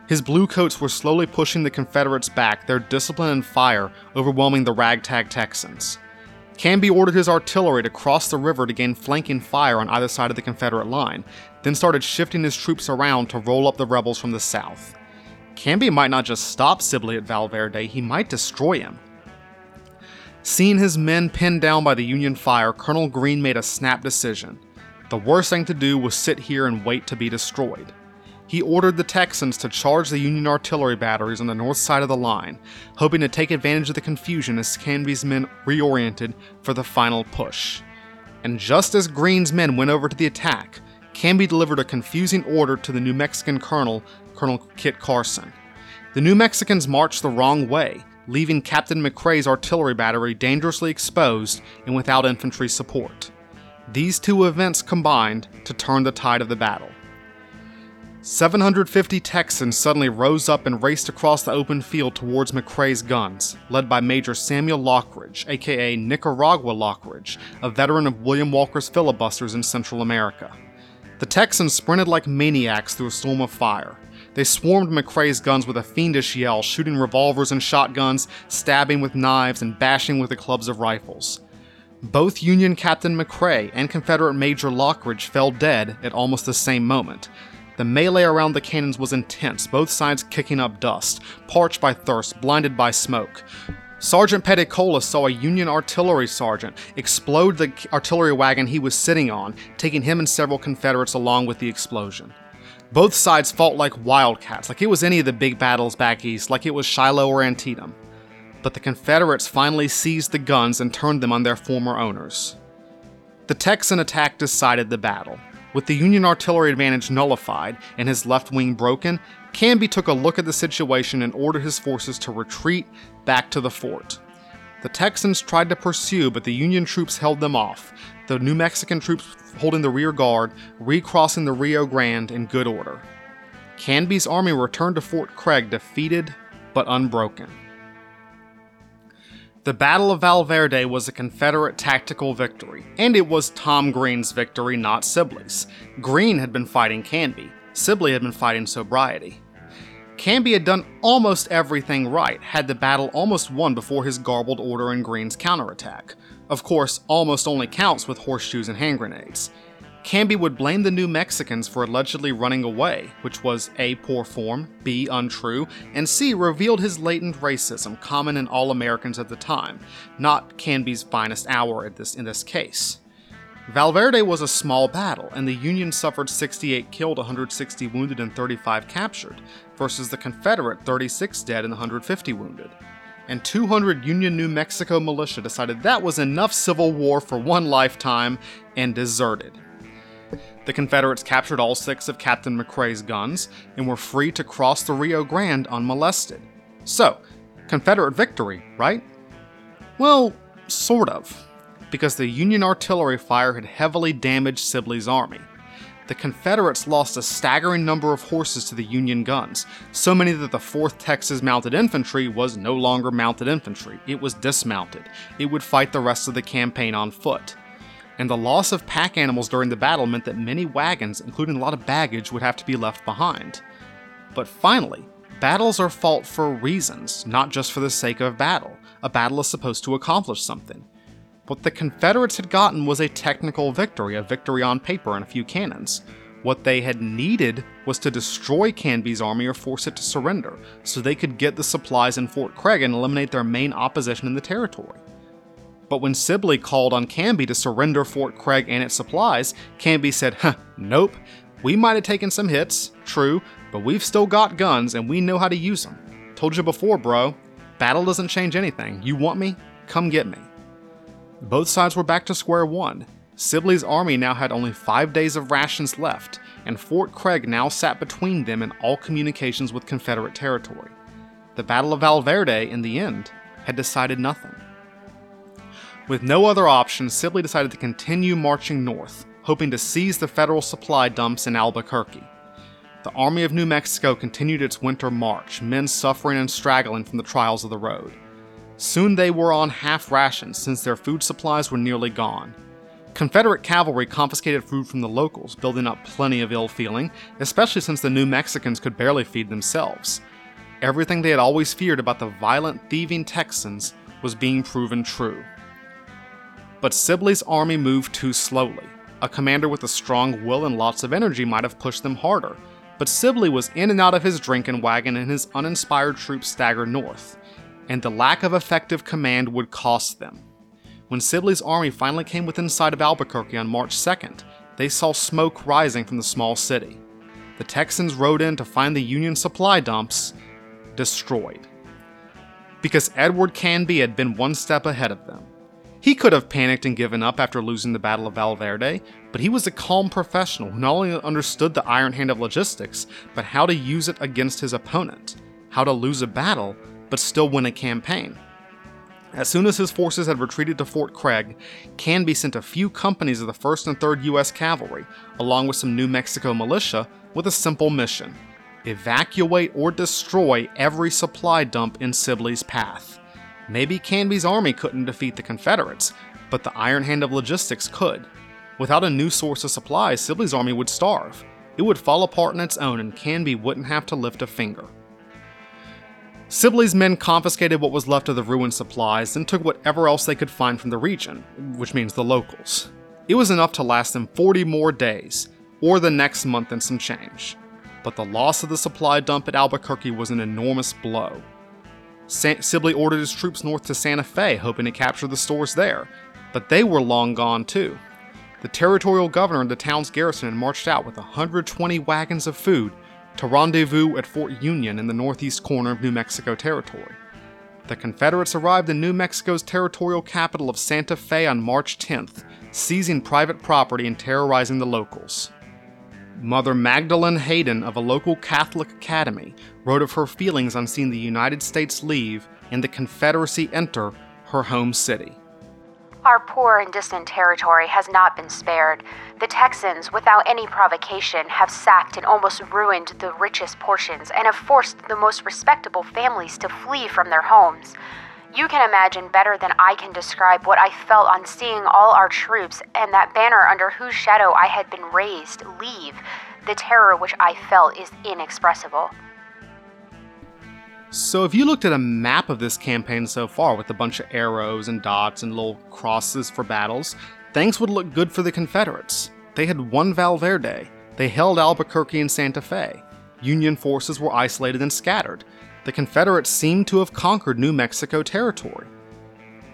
His bluecoats were slowly pushing the Confederates back, their discipline and fire overwhelming the ragtag Texans. Canby ordered his artillery to cross the river to gain flanking fire on either side of the Confederate line, then started shifting his troops around to roll up the rebels from the south. Canby might not just stop Sibley at Valverde, he might destroy him. Seeing his men pinned down by the Union fire, Colonel Green made a snap decision. The worst thing to do was sit here and wait to be destroyed he ordered the Texans to charge the Union artillery batteries on the north side of the line, hoping to take advantage of the confusion as Canby's men reoriented for the final push. And just as Green's men went over to the attack, Canby delivered a confusing order to the New Mexican colonel, Colonel Kit Carson. The New Mexicans marched the wrong way, leaving Captain McRae's artillery battery dangerously exposed and without infantry support. These two events combined to turn the tide of the battle. 750 Texans suddenly rose up and raced across the open field towards McRae's guns, led by Major Samuel Lockridge, aka Nicaragua Lockridge, a veteran of William Walker's filibusters in Central America. The Texans sprinted like maniacs through a storm of fire. They swarmed McRae's guns with a fiendish yell, shooting revolvers and shotguns, stabbing with knives, and bashing with the clubs of rifles. Both Union Captain McRae and Confederate Major Lockridge fell dead at almost the same moment, the melee around the cannons was intense, both sides kicking up dust, parched by thirst, blinded by smoke. Sergeant Peticolas saw a Union artillery sergeant explode the artillery wagon he was sitting on, taking him and several Confederates along with the explosion. Both sides fought like wildcats, like it was any of the big battles back east, like it was Shiloh or Antietam. But the Confederates finally seized the guns and turned them on their former owners. The Texan attack decided the battle. With the Union artillery advantage nullified and his left wing broken, Canby took a look at the situation and ordered his forces to retreat back to the fort. The Texans tried to pursue, but the Union troops held them off, the New Mexican troops holding the rear guard, recrossing the Rio Grande in good order. Canby's army returned to Fort Craig defeated but unbroken. The Battle of Val Verde was a Confederate tactical victory, and it was Tom Green's victory, not Sibley's. Green had been fighting Canby, Sibley had been fighting sobriety. Canby had done almost everything right, had the battle almost won before his garbled order in Green's counterattack. Of course, almost only counts with horseshoes and hand grenades. Canby would blame the New Mexicans for allegedly running away, which was A. poor form, B. untrue, and C. revealed his latent racism common in all Americans at the time, not Canby's finest hour at this, in this case. Valverde was a small battle, and the Union suffered 68 killed, 160 wounded, and 35 captured, versus the Confederate 36 dead and 150 wounded. And 200 Union New Mexico militia decided that was enough civil war for one lifetime and deserted. The Confederates captured all six of Captain McRae's guns and were free to cross the Rio Grande unmolested. So, Confederate victory, right? Well, sort of because the Union artillery fire had heavily damaged Sibley's army. The Confederates lost a staggering number of horses to the Union guns, so many that the 4th Texas Mounted Infantry was no longer mounted infantry, it was dismounted. It would fight the rest of the campaign on foot. And the loss of pack animals during the battle meant that many wagons, including a lot of baggage, would have to be left behind. But finally, battles are fought for reasons, not just for the sake of battle. A battle is supposed to accomplish something. What the Confederates had gotten was a technical victory, a victory on paper and a few cannons. What they had needed was to destroy Canby's army or force it to surrender, so they could get the supplies in Fort Craig and eliminate their main opposition in the territory. But when Sibley called on Canby to surrender Fort Craig and its supplies, Canby said, huh, nope, we might have taken some hits, true, but we've still got guns and we know how to use them. Told you before, bro. Battle doesn't change anything. You want me? Come get me. Both sides were back to square one. Sibley's army now had only five days of rations left, and Fort Craig now sat between them and all communications with Confederate territory. The Battle of Val Verde, in the end, had decided nothing. With no other option, Sibley decided to continue marching north, hoping to seize the federal supply dumps in Albuquerque. The Army of New Mexico continued its winter march, men suffering and straggling from the trials of the road. Soon they were on half rations since their food supplies were nearly gone. Confederate cavalry confiscated food from the locals, building up plenty of ill feeling, especially since the New Mexicans could barely feed themselves. Everything they had always feared about the violent, thieving Texans was being proven true. But Sibley's army moved too slowly. A commander with a strong will and lots of energy might have pushed them harder, but Sibley was in and out of his drinking wagon and his uninspired troops staggered north and the lack of effective command would cost them. When Sibley's army finally came within sight of Albuquerque on March 2nd, they saw smoke rising from the small city. The Texans rode in to find the Union supply dumps destroyed. Because Edward Canby had been one step ahead of them. He could have panicked and given up after losing the Battle of Val Verde, but he was a calm professional who not only understood the iron hand of logistics, but how to use it against his opponent, how to lose a battle, but still win a campaign. As soon as his forces had retreated to Fort Craig, Canby sent a few companies of the 1st and 3rd U.S. Cavalry, along with some New Mexico militia, with a simple mission evacuate or destroy every supply dump in Sibley's path. Maybe Canby's army couldn't defeat the Confederates, but the iron hand of logistics could. Without a new source of supplies, Sibley's army would starve. It would fall apart on its own, and Canby wouldn't have to lift a finger. Sibley's men confiscated what was left of the ruined supplies and took whatever else they could find from the region, which means the locals. It was enough to last them 40 more days, or the next month and some change. But the loss of the supply dump at Albuquerque was an enormous blow. Sibley ordered his troops north to Santa Fe, hoping to capture the stores there, but they were long gone too. the territorial governor and the town's garrison had marched out with 120 wagons of food to rendezvous at Fort Union in the northeast corner of New Mexico Territory. The Confederates arrived in New Mexico's territorial capital of Santa Fe on March 10th, seizing private property and terrorizing the locals. Mother Magdalene Hayden of a local Catholic academy wrote of her feelings on seeing the United States leave and the Confederacy enter her home city. Our poor and distant territory has not been spared. The Texans, without any provocation, have sacked and almost ruined the richest portions and have forced the most respectable families to flee from their homes. You can imagine better than I can describe what I felt on seeing all our troops and that banner under whose shadow I had been raised leave. The terror which I felt is inexpressible. So, if you looked at a map of this campaign so far with a bunch of arrows and dots and little crosses for battles, things would look good for the Confederates. They had won Val Verde, they held Albuquerque and Santa Fe. Union forces were isolated and scattered. The Confederates seemed to have conquered New Mexico territory.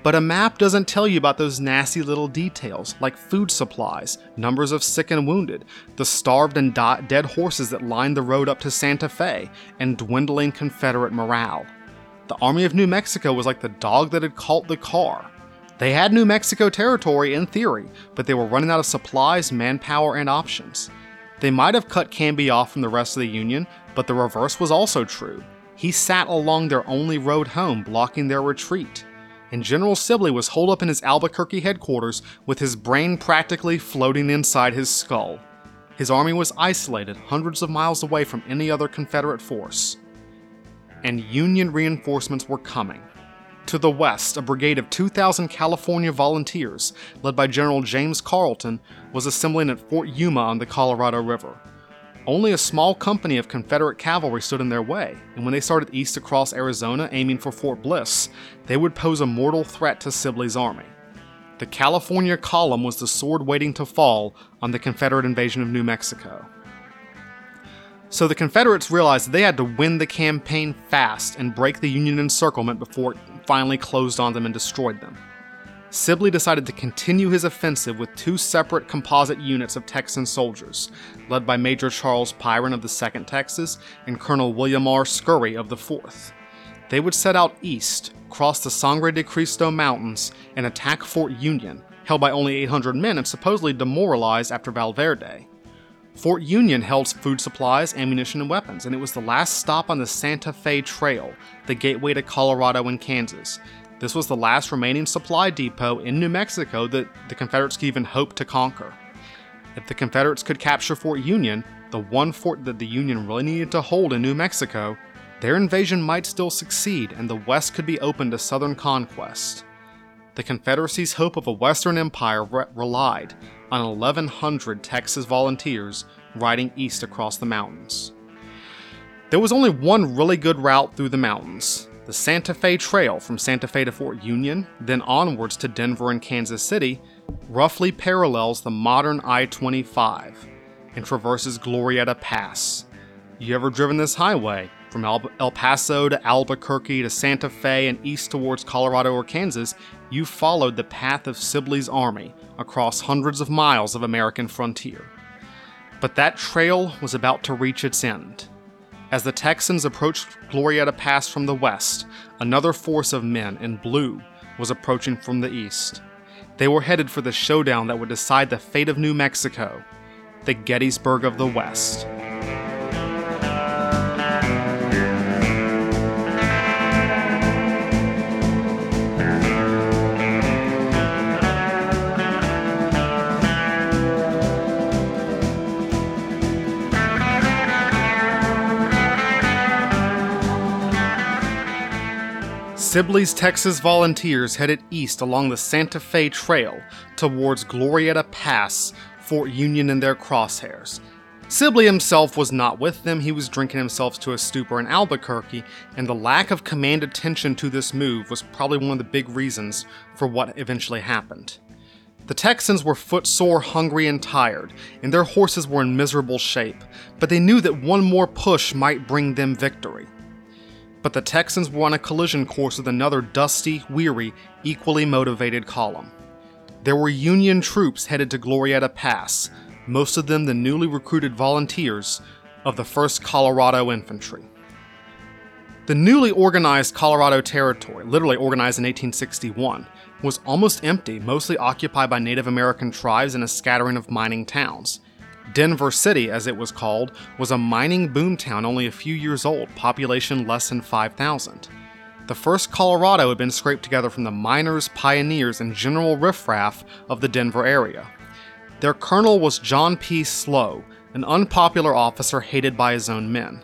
But a map doesn't tell you about those nasty little details, like food supplies, numbers of sick and wounded, the starved and di- dead horses that lined the road up to Santa Fe, and dwindling Confederate morale. The Army of New Mexico was like the dog that had caught the car. They had New Mexico territory in theory, but they were running out of supplies, manpower, and options. They might have cut Canby off from the rest of the Union, but the reverse was also true. He sat along their only road home, blocking their retreat and General Sibley was holed up in his Albuquerque headquarters with his brain practically floating inside his skull. His army was isolated hundreds of miles away from any other Confederate force. And Union reinforcements were coming. To the west, a brigade of 2,000 California volunteers, led by General James Carleton, was assembling at Fort Yuma on the Colorado River. Only a small company of Confederate cavalry stood in their way, and when they started east across Arizona aiming for Fort Bliss, they would pose a mortal threat to Sibley's army. The California Column was the sword waiting to fall on the Confederate invasion of New Mexico. So the Confederates realized they had to win the campaign fast and break the Union encirclement before it finally closed on them and destroyed them. Sibley decided to continue his offensive with two separate composite units of Texan soldiers, led by Major Charles Pyron of the 2nd Texas and Colonel William R. Scurry of the 4th. They would set out east, cross the Sangre de Cristo Mountains, and attack Fort Union, held by only 800 men and supposedly demoralized after Val Verde. Fort Union held food supplies, ammunition, and weapons, and it was the last stop on the Santa Fe Trail, the gateway to Colorado and Kansas, this was the last remaining supply depot in New Mexico that the Confederates could even hope to conquer. If the Confederates could capture Fort Union, the one fort that the Union really needed to hold in New Mexico, their invasion might still succeed and the West could be open to Southern conquest. The Confederacy's hope of a Western empire re- relied on 1,100 Texas volunteers riding east across the mountains. There was only one really good route through the mountains, the Santa Fe Trail from Santa Fe to Fort Union, then onwards to Denver and Kansas City, roughly parallels the modern I 25 and traverses Glorieta Pass. You ever driven this highway from El Paso to Albuquerque to Santa Fe and east towards Colorado or Kansas? You followed the path of Sibley's army across hundreds of miles of American frontier. But that trail was about to reach its end. As the Texans approached Glorieta Pass from the west, another force of men in blue was approaching from the east. They were headed for the showdown that would decide the fate of New Mexico, the Gettysburg of the West. Sibley's Texas volunteers headed east along the Santa Fe Trail towards Glorieta Pass, Fort Union in their crosshairs. Sibley himself was not with them, he was drinking himself to a stupor in Albuquerque, and the lack of command attention to this move was probably one of the big reasons for what eventually happened. The Texans were footsore, hungry, and tired, and their horses were in miserable shape, but they knew that one more push might bring them victory but the Texans were on a collision course with another dusty, weary, equally motivated column. There were Union troops headed to Glorieta Pass, most of them the newly recruited volunteers of the 1st Colorado Infantry. The newly organized Colorado Territory, literally organized in 1861, was almost empty, mostly occupied by Native American tribes and a scattering of mining towns. Denver City, as it was called, was a mining boomtown only a few years old, population less than 5,000. The first Colorado had been scraped together from the miners, pioneers, and general riffraff of the Denver area. Their colonel was John P. Slough, an unpopular officer hated by his own men.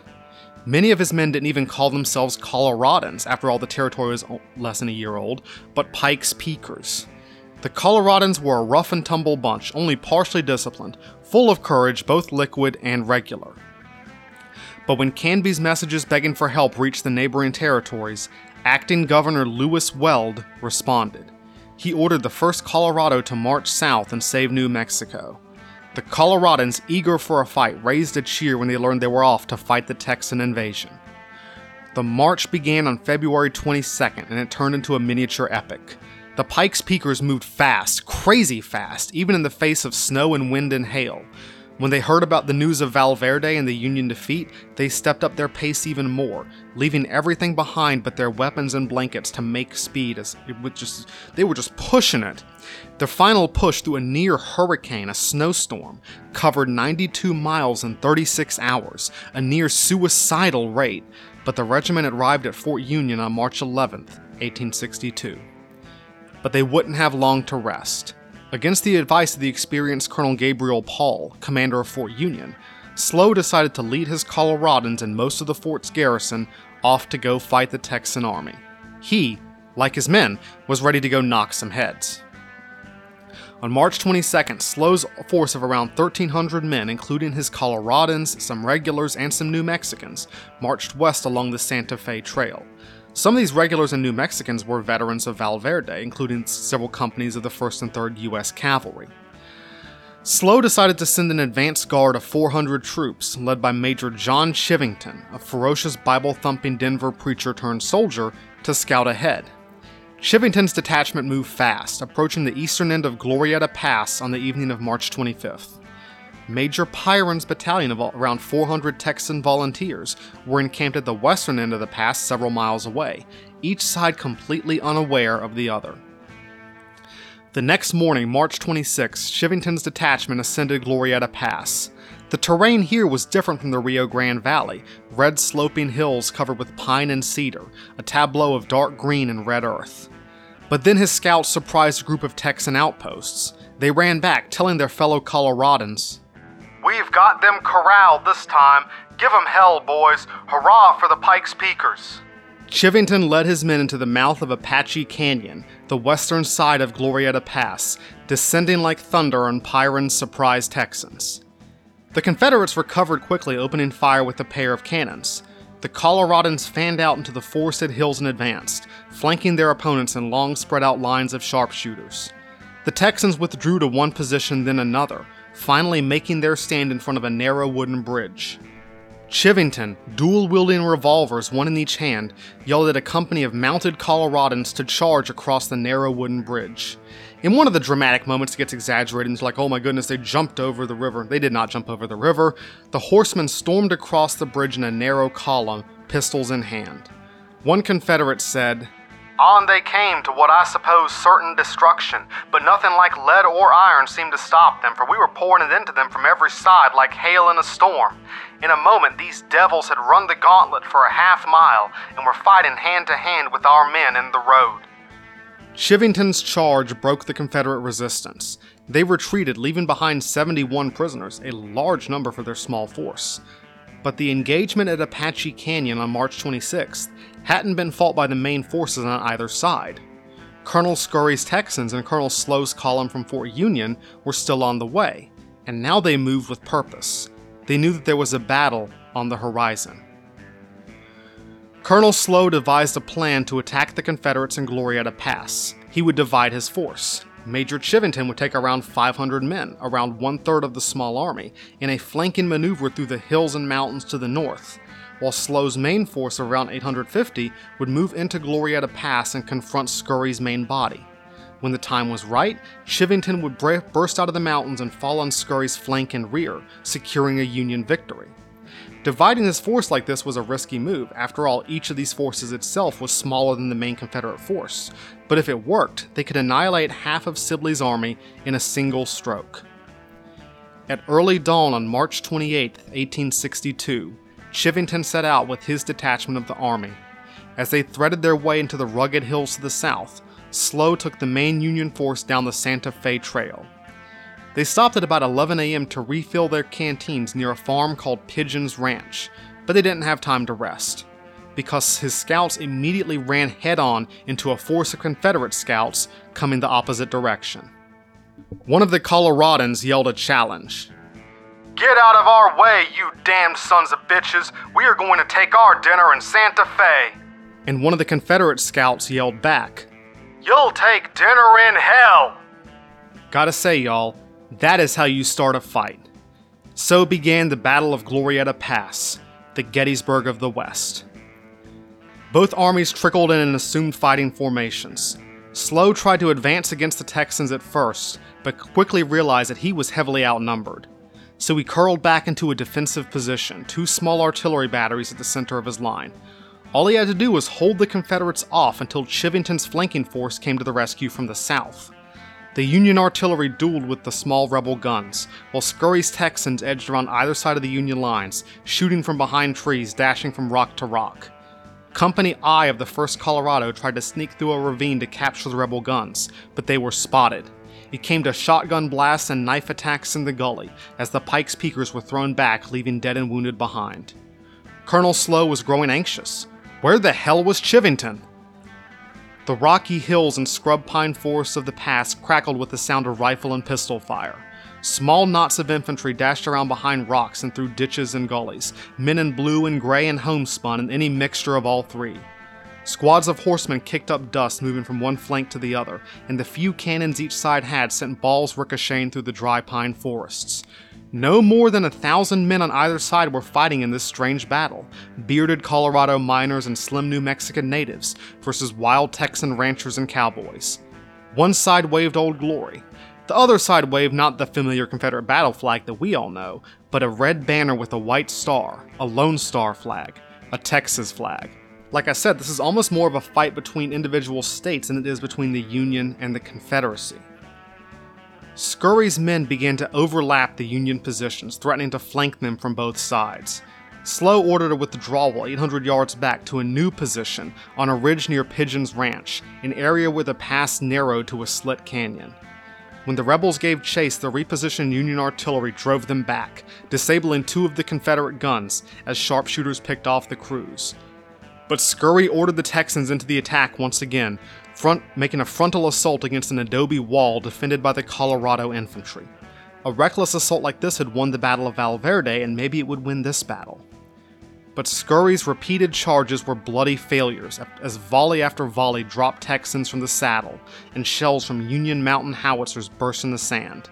Many of his men didn't even call themselves Coloradans, after all, the territory was less than a year old, but Pike's Peakers. The Coloradans were a rough and tumble bunch, only partially disciplined, full of courage, both liquid and regular. But when Canby's messages begging for help reached the neighboring territories, acting Governor Lewis Weld responded. He ordered the 1st Colorado to march south and save New Mexico. The Coloradans, eager for a fight, raised a cheer when they learned they were off to fight the Texan invasion. The march began on February 22nd and it turned into a miniature epic. The Pikes Peakers moved fast, crazy fast, even in the face of snow and wind and hail. When they heard about the news of Valverde and the Union defeat, they stepped up their pace even more, leaving everything behind but their weapons and blankets to make speed as just they were just pushing it. Their final push through a near hurricane, a snowstorm, covered 92 miles in 36 hours, a near suicidal rate, but the regiment arrived at Fort Union on March 11, 1862. But they wouldn't have long to rest. Against the advice of the experienced Colonel Gabriel Paul, commander of Fort Union, Slough decided to lead his Coloradans and most of the fort's garrison off to go fight the Texan army. He, like his men, was ready to go knock some heads. On March 22nd, Slough's force of around 1,300 men, including his Coloradans, some regulars, and some New Mexicans, marched west along the Santa Fe Trail. Some of these regulars and New Mexicans were veterans of Valverde, including several companies of the 1st and 3rd U.S. Cavalry. Slow decided to send an advance guard of 400 troops, led by Major John Chivington, a ferocious Bible thumping Denver preacher turned soldier, to scout ahead. Chivington's detachment moved fast, approaching the eastern end of Glorieta Pass on the evening of March 25th. Major Pyron's battalion of around 400 Texan volunteers were encamped at the western end of the pass several miles away, each side completely unaware of the other. The next morning, March 26, Chivington's detachment ascended Glorieta Pass. The terrain here was different from the Rio Grande Valley red sloping hills covered with pine and cedar, a tableau of dark green and red earth. But then his scouts surprised a group of Texan outposts. They ran back, telling their fellow Coloradans, We've got them corralled this time. Give 'em hell, boys. Hurrah for the Pikes Peakers. Chivington led his men into the mouth of Apache Canyon, the western side of Glorieta Pass, descending like thunder on Pyron's surprised Texans. The Confederates recovered quickly, opening fire with a pair of cannons. The Coloradans fanned out into the forested hills and advanced, flanking their opponents in long spread out lines of sharpshooters. The Texans withdrew to one position, then another, finally making their stand in front of a narrow wooden bridge. Chivington, dual wielding revolvers, one in each hand, yelled at a company of mounted Coloradans to charge across the narrow wooden bridge. In one of the dramatic moments, it gets exaggerated into like, oh my goodness, they jumped over the river. They did not jump over the river. The horsemen stormed across the bridge in a narrow column, pistols in hand. One Confederate said, On they came to what I suppose certain destruction, but nothing like lead or iron seemed to stop them, for we were pouring it into them from every side like hail in a storm. In a moment, these devils had run the gauntlet for a half mile and were fighting hand to hand with our men in the road. Chivington's charge broke the Confederate resistance. They retreated, leaving behind 71 prisoners, a large number for their small force. But the engagement at Apache Canyon on March 26th hadn't been fought by the main forces on either side. Colonel Scurry's Texans and Colonel Slough's column from Fort Union were still on the way, and now they moved with purpose. They knew that there was a battle on the horizon. Colonel Slow devised a plan to attack the Confederates in Glorieta Pass. He would divide his force. Major Chivington would take around 500 men, around one third of the small army, in a flanking maneuver through the hills and mountains to the north, while Slough's main force of around 850 would move into Glorieta Pass and confront Scurry's main body. When the time was right, Chivington would burst out of the mountains and fall on Scurry's flank and rear, securing a Union victory. Dividing his force like this was a risky move. After all, each of these forces itself was smaller than the main Confederate force. But if it worked, they could annihilate half of Sibley's army in a single stroke. At early dawn on March 28, 1862, Chivington set out with his detachment of the army. As they threaded their way into the rugged hills to the south, Slough took the main Union force down the Santa Fe Trail. They stopped at about 11 a.m. to refill their canteens near a farm called Pigeon's Ranch, but they didn't have time to rest. Because his scouts immediately ran head on into a force of Confederate scouts coming the opposite direction. One of the Coloradans yelled a challenge. Get out of our way, you damned sons of bitches! We are going to take our dinner in Santa Fe! And one of the Confederate scouts yelled back, You'll take dinner in hell! Gotta say, y'all, that is how you start a fight. So began the Battle of Glorieta Pass, the Gettysburg of the West. Both armies trickled in and assumed fighting formations. Slough tried to advance against the Texans at first, but quickly realized that he was heavily outnumbered. So he curled back into a defensive position, two small artillery batteries at the center of his line, all he had to do was hold the Confederates off until Chivington's flanking force came to the rescue from the south. The Union artillery dueled with the small rebel guns, while Scurry's Texans edged around either side of the Union lines, shooting from behind trees, dashing from rock to rock. Company I of the 1st Colorado tried to sneak through a ravine to capture the rebel guns, but they were spotted. It came to shotgun blasts and knife attacks in the gully as the Pike's Peakers were thrown back, leaving dead and wounded behind. Colonel Slough was growing anxious. Where the hell was Chivington? The rocky hills and scrub pine forests of the pass crackled with the sound of rifle and pistol fire. Small knots of infantry dashed around behind rocks and through ditches and gullies, men in blue and gray and homespun and any mixture of all three. Squads of horsemen kicked up dust moving from one flank to the other, and the few cannons each side had sent balls ricocheting through the dry pine forests. No more than a thousand men on either side were fighting in this strange battle bearded Colorado miners and slim New Mexican natives versus wild Texan ranchers and cowboys. One side waved Old Glory. The other side waved not the familiar Confederate battle flag that we all know, but a red banner with a white star, a Lone Star flag, a Texas flag. Like I said, this is almost more of a fight between individual states than it is between the Union and the Confederacy. Scurry's men began to overlap the Union positions, threatening to flank them from both sides. Slough ordered a withdrawal 800 yards back to a new position on a ridge near Pigeon's Ranch, an area where the pass narrowed to a slit canyon. When the rebels gave chase, the repositioned Union artillery drove them back, disabling two of the Confederate guns as sharpshooters picked off the crews. But Scurry ordered the Texans into the attack once again, front, making a frontal assault against an adobe wall defended by the Colorado infantry. A reckless assault like this had won the Battle of Valverde, and maybe it would win this battle. But Scurry's repeated charges were bloody failures as volley after volley dropped Texans from the saddle, and shells from Union mountain howitzers burst in the sand.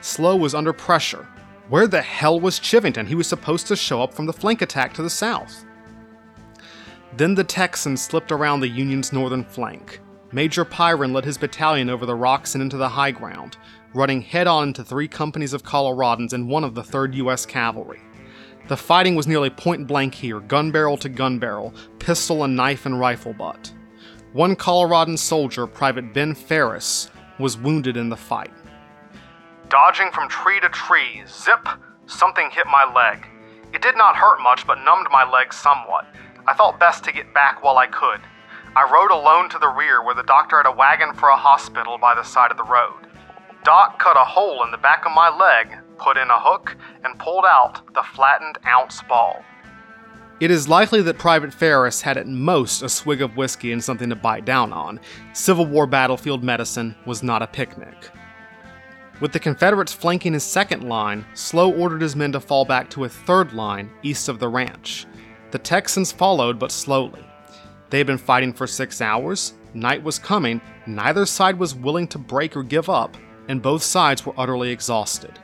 Slough was under pressure. Where the hell was Chivington? He was supposed to show up from the flank attack to the south. Then the Texans slipped around the Union's northern flank. Major Pyron led his battalion over the rocks and into the high ground, running head on into three companies of Coloradans and one of the 3rd U.S. Cavalry. The fighting was nearly point blank here, gun barrel to gun barrel, pistol and knife and rifle butt. One Coloradan soldier, Private Ben Ferris, was wounded in the fight. Dodging from tree to tree, zip, something hit my leg. It did not hurt much, but numbed my leg somewhat. I thought best to get back while I could. I rode alone to the rear where the doctor had a wagon for a hospital by the side of the road. Doc cut a hole in the back of my leg, put in a hook, and pulled out the flattened ounce ball. It is likely that Private Ferris had at most a swig of whiskey and something to bite down on. Civil War battlefield medicine was not a picnic. With the Confederates flanking his second line, Slough ordered his men to fall back to a third line east of the ranch. The Texans followed, but slowly. They had been fighting for six hours, night was coming, neither side was willing to break or give up, and both sides were utterly exhausted.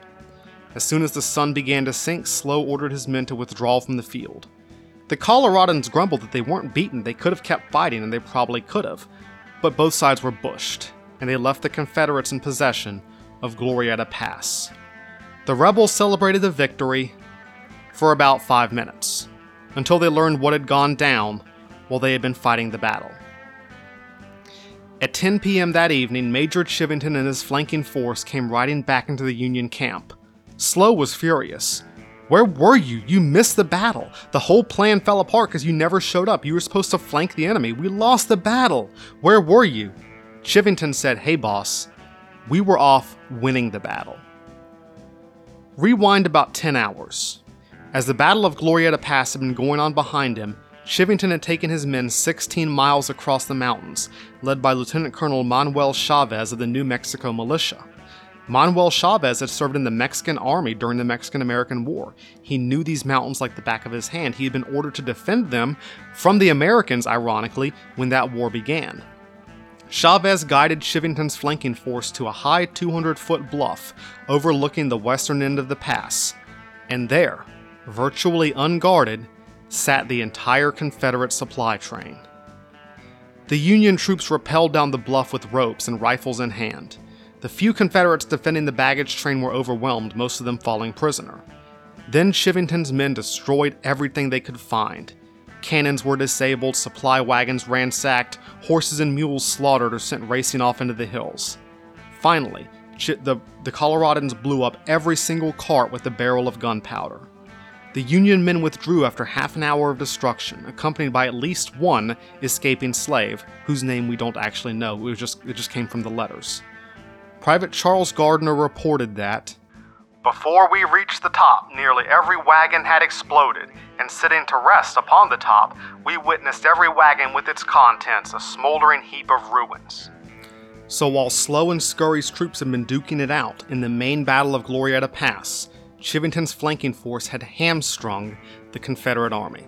As soon as the sun began to sink, Slough ordered his men to withdraw from the field. The Coloradans grumbled that they weren't beaten, they could have kept fighting, and they probably could have, but both sides were bushed. and they left the Confederates in possession of Glorieta Pass. The rebels celebrated the victory for about five minutes, until they learned what had gone down while they had been fighting the battle. At 10 p.m. that evening, Major Chivington and his flanking force came riding back into the Union camp. Slough was furious. Where were you? You missed the battle. The whole plan fell apart because you never showed up. You were supposed to flank the enemy. We lost the battle. Where were you? Chivington said, Hey, boss, we were off winning the battle. Rewind about 10 hours. As the Battle of Glorieta Pass had been going on behind him, Chivington had taken his men 16 miles across the mountains, led by Lieutenant Colonel Manuel Chavez of the New Mexico Militia. Manuel Chavez had served in the Mexican army during the Mexican American War. He knew these mountains like the back of his hand. He had been ordered to defend them from the Americans, ironically, when that war began. Chavez guided Chivington's flanking force to a high 200 foot bluff overlooking the western end of the pass, and there, virtually unguarded, sat the entire Confederate supply train. The Union troops rappelled down the bluff with ropes and rifles in hand. The few Confederates defending the baggage train were overwhelmed, most of them falling prisoner. Then Chivington's men destroyed everything they could find Cannons were disabled, supply wagons ransacked, horses and mules slaughtered or sent racing off into the hills. Finally, the, the Coloradans blew up every single cart with a barrel of gunpowder. The Union men withdrew after half an hour of destruction, accompanied by at least one escaping slave, whose name we don't actually know, it just, it just came from the letters. Private Charles Gardner reported that Before we reached the top, nearly every wagon had exploded, and sitting to rest upon the top, we witnessed every wagon with its contents a smoldering heap of ruins. So while Slough and Scurry's troops had been duking it out in the main battle of Glorieta Pass, Chivington's flanking force had hamstrung the Confederate army.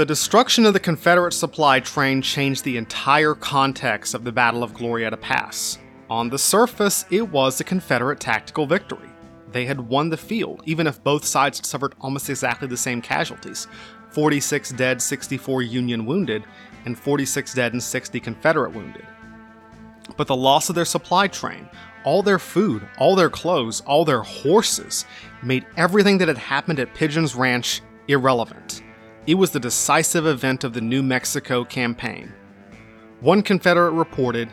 The destruction of the Confederate supply train changed the entire context of the Battle of Glorieta Pass. On the surface, it was a Confederate tactical victory they had won the field, even if both sides suffered almost exactly the same casualties 46 dead, 64 Union wounded, and 46 dead and 60 Confederate wounded. But the loss of their supply train, all their food, all their clothes, all their horses, made everything that had happened at Pigeon's Ranch irrelevant. It was the decisive event of the New Mexico campaign. One Confederate reported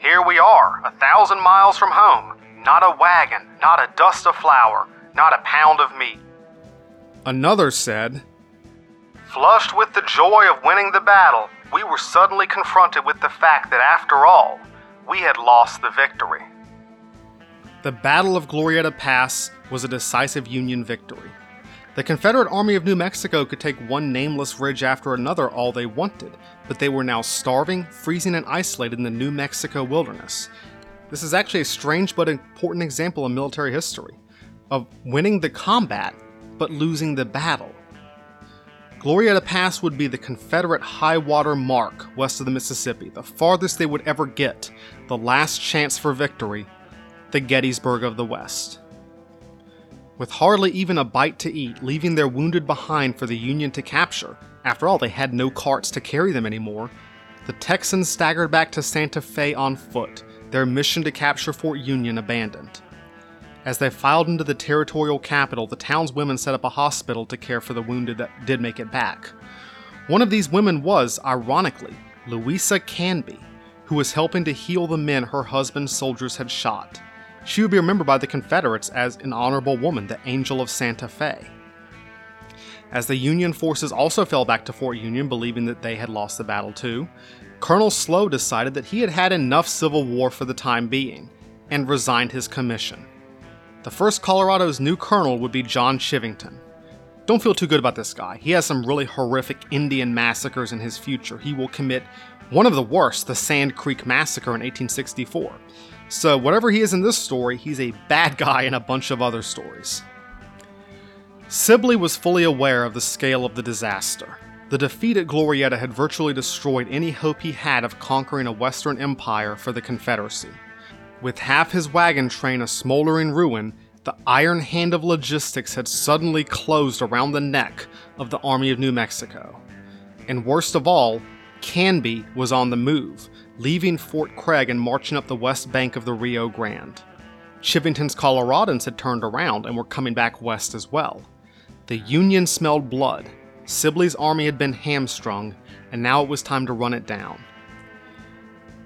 Here we are, a thousand miles from home. Not a wagon, not a dust of flour, not a pound of meat. Another said, Flushed with the joy of winning the battle, we were suddenly confronted with the fact that after all, we had lost the victory. The Battle of Glorieta Pass was a decisive Union victory. The Confederate Army of New Mexico could take one nameless ridge after another all they wanted, but they were now starving, freezing, and isolated in the New Mexico wilderness. This is actually a strange but important example in military history of winning the combat but losing the battle. Glorieta Pass would be the Confederate high water mark west of the Mississippi, the farthest they would ever get, the last chance for victory, the Gettysburg of the West. With hardly even a bite to eat, leaving their wounded behind for the Union to capture, after all, they had no carts to carry them anymore, the Texans staggered back to Santa Fe on foot, their mission to capture Fort Union abandoned. As they filed into the territorial capital, the town's women set up a hospital to care for the wounded that did make it back. One of these women was, ironically, Louisa Canby, who was helping to heal the men her husband's soldiers had shot. She would be remembered by the Confederates as an honorable woman, the Angel of Santa Fe. As the Union forces also fell back to Fort Union, believing that they had lost the battle too, Colonel Slough decided that he had had enough civil war for the time being and resigned his commission. The first Colorado's new colonel would be John Chivington. Don't feel too good about this guy. He has some really horrific Indian massacres in his future. He will commit one of the worst, the Sand Creek Massacre in 1864. So, whatever he is in this story, he's a bad guy in a bunch of other stories. Sibley was fully aware of the scale of the disaster. The defeat at Glorieta had virtually destroyed any hope he had of conquering a Western empire for the Confederacy. With half his wagon train a smoldering ruin, the iron hand of logistics had suddenly closed around the neck of the Army of New Mexico. And worst of all, Canby was on the move, leaving Fort Craig and marching up the west bank of the Rio Grande. Chivington's Coloradans had turned around and were coming back west as well. The Union smelled blood. Sibley's army had been hamstrung, and now it was time to run it down.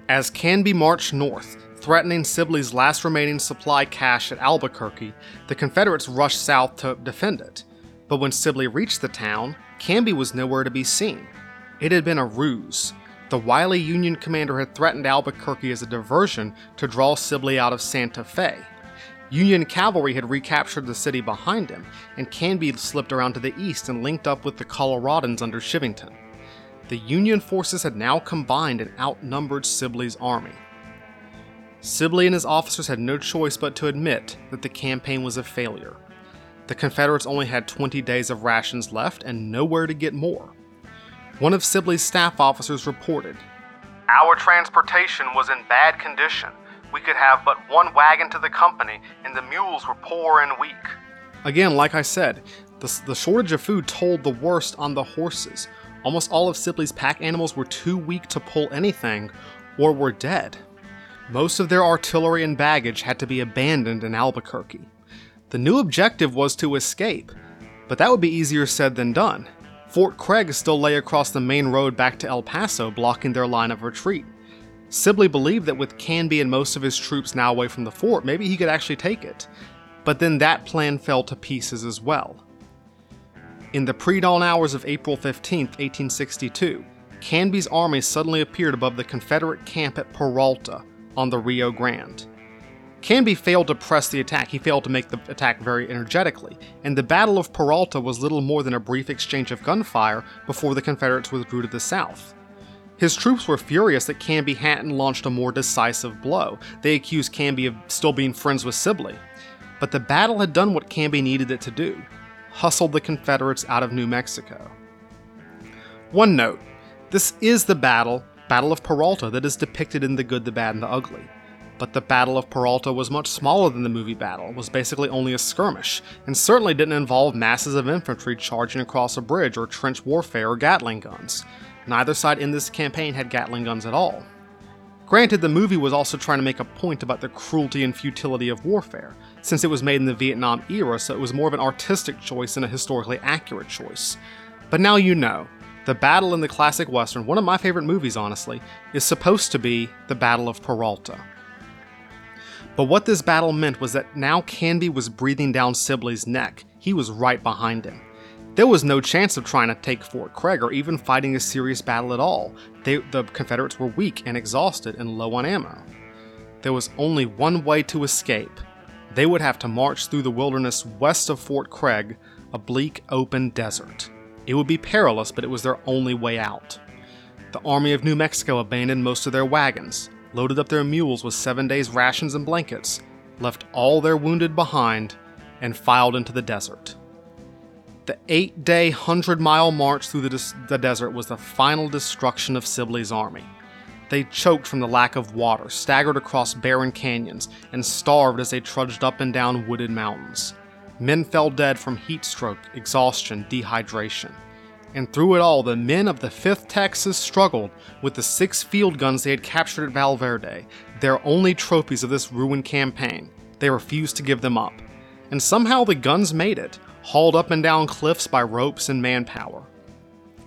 As Canby marched north, threatening Sibley's last remaining supply cache at Albuquerque, the Confederates rushed south to defend it. But when Sibley reached the town, Canby was nowhere to be seen. It had been a ruse. The wily Union commander had threatened Albuquerque as a diversion to draw Sibley out of Santa Fe. Union cavalry had recaptured the city behind him, and Canby slipped around to the east and linked up with the Coloradans under Chivington. The Union forces had now combined and outnumbered Sibley's army. Sibley and his officers had no choice but to admit that the campaign was a failure. The Confederates only had 20 days of rations left and nowhere to get more. One of Sibley's staff officers reported Our transportation was in bad condition. We could have but one wagon to the company, and the mules were poor and weak. Again, like I said, the, the shortage of food told the worst on the horses. Almost all of Sibley's pack animals were too weak to pull anything or were dead. Most of their artillery and baggage had to be abandoned in Albuquerque. The new objective was to escape, but that would be easier said than done. Fort Craig still lay across the main road back to El Paso, blocking their line of retreat. Sibley believed that with Canby and most of his troops now away from the fort, maybe he could actually take it. But then that plan fell to pieces as well. In the pre dawn hours of April 15, 1862, Canby's army suddenly appeared above the Confederate camp at Peralta on the Rio Grande. Canby failed to press the attack, he failed to make the attack very energetically, and the Battle of Peralta was little more than a brief exchange of gunfire before the Confederates withdrew to the south. His troops were furious that Canby hadn't launched a more decisive blow. They accused Canby of still being friends with Sibley. But the battle had done what Canby needed it to do hustled the Confederates out of New Mexico. One note this is the battle, Battle of Peralta, that is depicted in The Good, the Bad, and the Ugly but the Battle of Peralta was much smaller than the movie battle, was basically only a skirmish, and certainly didn't involve masses of infantry charging across a bridge or trench warfare or Gatling guns. Neither side in this campaign had Gatling guns at all. Granted, the movie was also trying to make a point about the cruelty and futility of warfare, since it was made in the Vietnam era, so it was more of an artistic choice than a historically accurate choice. But now you know. The battle in the classic Western, one of my favorite movies honestly, is supposed to be the Battle of Peralta. But what this battle meant was that now Canby was breathing down Sibley's neck. He was right behind him. There was no chance of trying to take Fort Craig or even fighting a serious battle at all. They, the Confederates were weak and exhausted and low on ammo. There was only one way to escape. They would have to march through the wilderness west of Fort Craig, a bleak, open desert. It would be perilous, but it was their only way out. The Army of New Mexico abandoned most of their wagons, loaded up their mules with seven days' rations and blankets, left all their wounded behind, and filed into the desert. The eight day, 100 mile march through the, des- the desert was the final destruction of Sibley's army. They choked from the lack of water, staggered across barren canyons, and starved as they trudged up and down wooded mountains. Men fell dead from heat stroke, exhaustion, dehydration and through it all, the men of the 5th Texas struggled with the six field guns they had captured at Valverde, their only trophies of this ruined campaign. They refused to give them up. And somehow the guns made it, hauled up and down cliffs by ropes and manpower.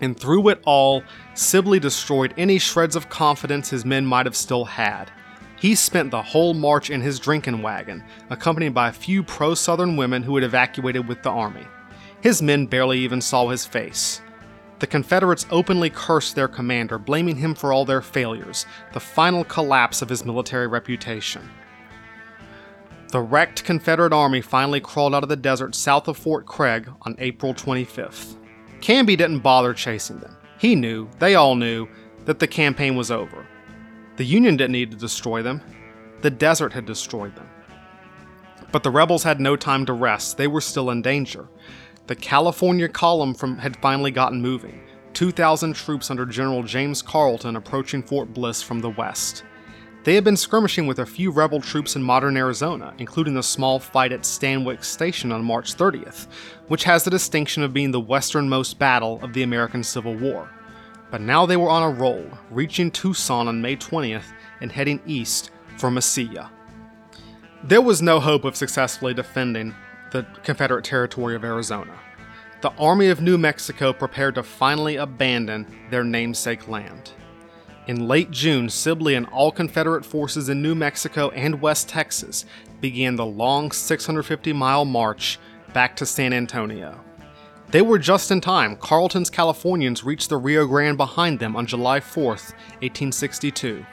And through it all, Sibley destroyed any shreds of confidence his men might have still had. He spent the whole march in his drinking wagon, accompanied by a few pro Southern women who had evacuated with the army. His men barely even saw his face. The Confederates openly cursed their commander, blaming him for all their failures, the final collapse of his military reputation. The wrecked Confederate army finally crawled out of the desert south of Fort Craig on April 25th. Canby didn't bother chasing them. He knew, they all knew, that the campaign was over. The Union didn't need to destroy them, the desert had destroyed them. But the rebels had no time to rest, they were still in danger. The California column from, had finally gotten moving, 2,000 troops under General James Carleton approaching Fort Bliss from the west. They had been skirmishing with a few rebel troops in modern Arizona, including a small fight at Stanwix Station on March 30th, which has the distinction of being the westernmost battle of the American Civil War. But now they were on a roll, reaching Tucson on May 20th and heading east for Mesilla. There was no hope of successfully defending the Confederate territory of Arizona. The Army of New Mexico prepared to finally abandon their namesake land. In late June, Sibley and all Confederate forces in New Mexico and West Texas began the long 650 mile march back to San Antonio. They were just in time. Carleton's Californians reached the Rio Grande behind them on July 4, 1862.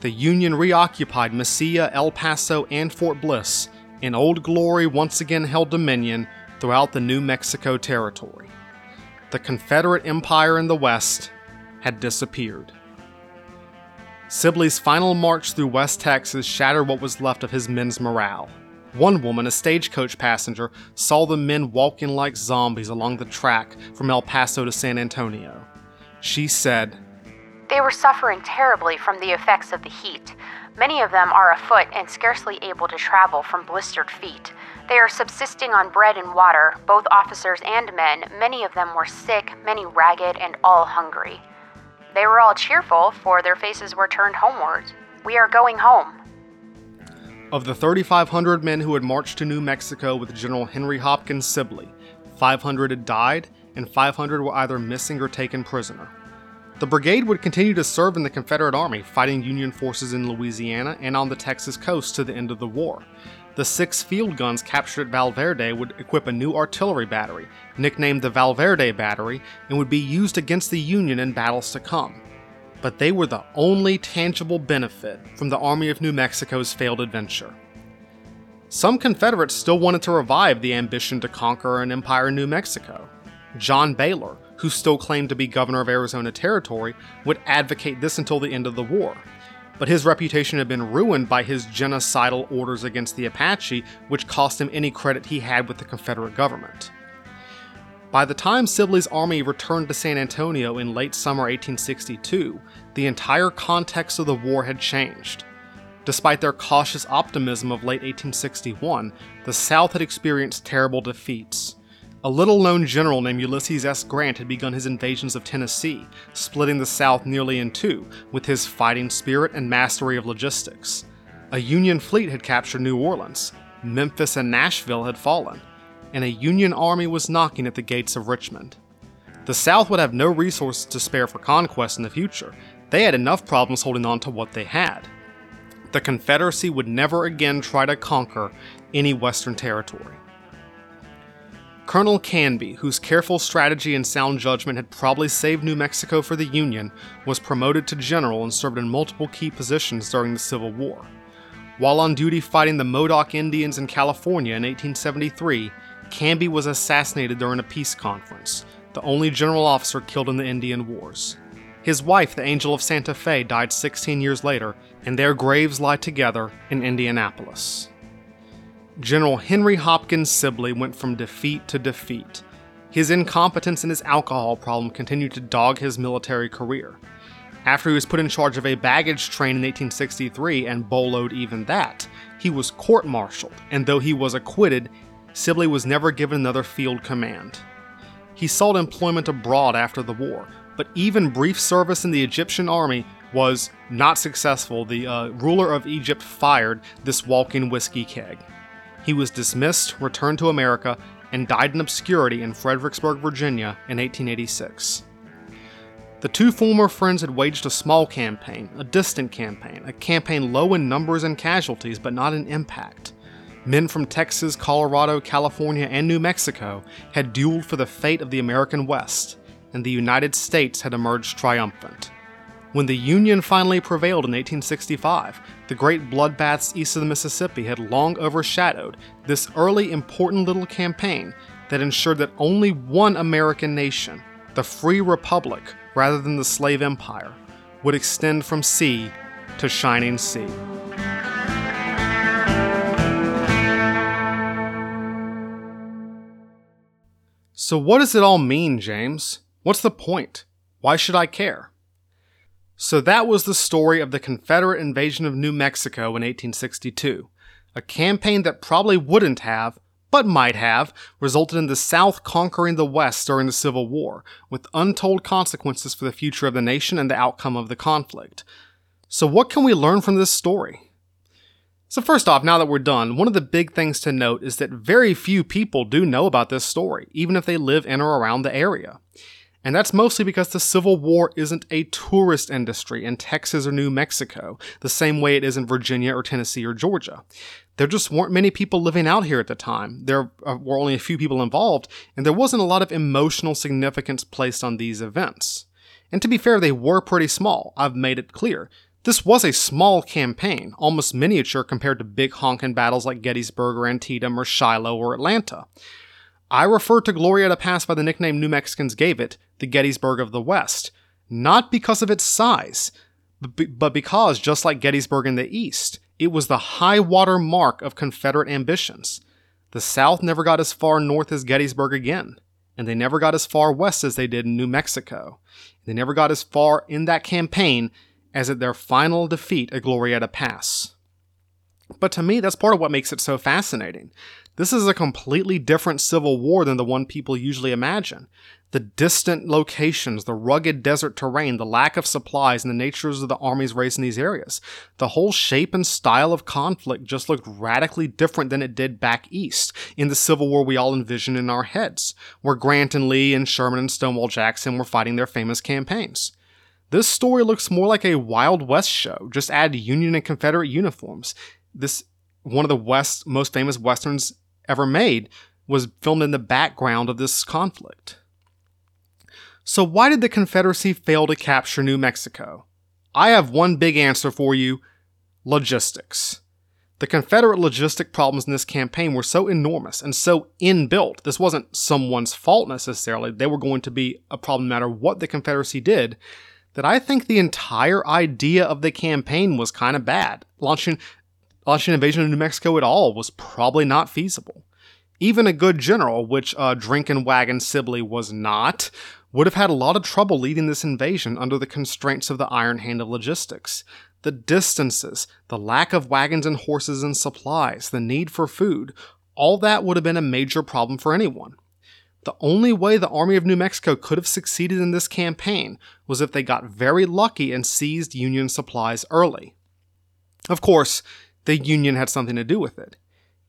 The Union reoccupied Mesilla, El Paso, and Fort Bliss, and Old Glory once again held dominion throughout the New Mexico Territory. The Confederate Empire in the West had disappeared. Sibley's final march through West Texas shattered what was left of his men's morale. One woman, a stagecoach passenger, saw the men walking like zombies along the track from El Paso to San Antonio. She said, They were suffering terribly from the effects of the heat. Many of them are afoot and scarcely able to travel from blistered feet. They are subsisting on bread and water, both officers and men. Many of them were sick, many ragged, and all hungry. They were all cheerful, for their faces were turned homeward. We are going home. Of the 3,500 men who had marched to New Mexico with General Henry Hopkins Sibley, 500 had died, and 500 were either missing or taken prisoner. The brigade would continue to serve in the Confederate Army, fighting Union forces in Louisiana and on the Texas coast to the end of the war. The six field guns captured at Valverde would equip a new artillery battery, nicknamed the Valverde Battery, and would be used against the Union in battles to come but they were the only tangible benefit from the Army of New Mexico's failed adventure. Some Confederates still wanted to revive the ambition to conquer an empire in New Mexico. John Baylor, who still claimed to be governor of Arizona Territory, would advocate this until the end of the war. But his reputation had been ruined by his genocidal orders against the Apache, which cost him any credit he had with the Confederate government. By the time Sibley's army returned to San Antonio in late summer 1862, the entire context of the war had changed. Despite their cautious optimism of late 1861, the South had experienced terrible defeats. A little known general named Ulysses S. Grant had begun his invasions of Tennessee, splitting the South nearly in two with his fighting spirit and mastery of logistics. A Union fleet had captured New Orleans, Memphis and Nashville had fallen, and a Union army was knocking at the gates of Richmond. The South would have no resources to spare for conquest in the future. They had enough problems holding on to what they had. The Confederacy would never again try to conquer any Western territory. Colonel Canby, whose careful strategy and sound judgment had probably saved New Mexico for the Union, was promoted to general and served in multiple key positions during the Civil War. While on duty fighting the Modoc Indians in California in 1873, Canby was assassinated during a peace conference, the only general officer killed in the Indian Wars. His wife, the Angel of Santa Fe, died 16 years later, and their graves lie together in Indianapolis. General Henry Hopkins Sibley went from defeat to defeat. His incompetence and his alcohol problem continued to dog his military career. After he was put in charge of a baggage train in 1863 and boloed even that, he was court martialed, and though he was acquitted, Sibley was never given another field command. He sought employment abroad after the war, but even brief service in the Egyptian army was not successful. The uh, ruler of Egypt fired this walking whiskey keg. He was dismissed, returned to America, and died in obscurity in Fredericksburg, Virginia in 1886. The two former friends had waged a small campaign, a distant campaign, a campaign low in numbers and casualties but not in impact. Men from Texas, Colorado, California, and New Mexico had dueled for the fate of the American West, and the United States had emerged triumphant. When the Union finally prevailed in 1865, the great bloodbaths east of the Mississippi had long overshadowed this early important little campaign that ensured that only one American nation, the Free Republic rather than the slave empire, would extend from sea to shining sea. So, what does it all mean, James? What's the point? Why should I care? So, that was the story of the Confederate invasion of New Mexico in 1862, a campaign that probably wouldn't have, but might have, resulted in the South conquering the West during the Civil War, with untold consequences for the future of the nation and the outcome of the conflict. So, what can we learn from this story? So, first off, now that we're done, one of the big things to note is that very few people do know about this story, even if they live in or around the area. And that's mostly because the Civil War isn't a tourist industry in Texas or New Mexico, the same way it is in Virginia or Tennessee or Georgia. There just weren't many people living out here at the time. There uh, were only a few people involved, and there wasn't a lot of emotional significance placed on these events. And to be fair, they were pretty small. I've made it clear. This was a small campaign, almost miniature compared to big honkin' battles like Gettysburg or Antietam or Shiloh or Atlanta. I refer to Glorieta Pass by the nickname New Mexicans gave it, the Gettysburg of the West, not because of its size, but because, just like Gettysburg in the East, it was the high water mark of Confederate ambitions. The South never got as far north as Gettysburg again, and they never got as far west as they did in New Mexico. They never got as far in that campaign as at their final defeat at Glorieta Pass. But to me, that's part of what makes it so fascinating. This is a completely different civil war than the one people usually imagine. The distant locations, the rugged desert terrain, the lack of supplies, and the natures of the armies raised in these areas. The whole shape and style of conflict just looked radically different than it did back east in the Civil War we all envision in our heads, where Grant and Lee and Sherman and Stonewall Jackson were fighting their famous campaigns. This story looks more like a Wild West show, just add Union and Confederate uniforms. This one of the West most famous westerns ever made was filmed in the background of this conflict. So, why did the Confederacy fail to capture New Mexico? I have one big answer for you logistics. The Confederate logistic problems in this campaign were so enormous and so inbuilt. This wasn't someone's fault necessarily. They were going to be a problem no matter what the Confederacy did. That I think the entire idea of the campaign was kind of bad. Launching launching an invasion of New Mexico at all was probably not feasible. Even a good general, which uh, Drinking Wagon Sibley was not, would have had a lot of trouble leading this invasion under the constraints of the iron hand of logistics. The distances, the lack of wagons and horses and supplies, the need for food, all that would have been a major problem for anyone. The only way the Army of New Mexico could have succeeded in this campaign was if they got very lucky and seized Union supplies early. Of course, the Union had something to do with it.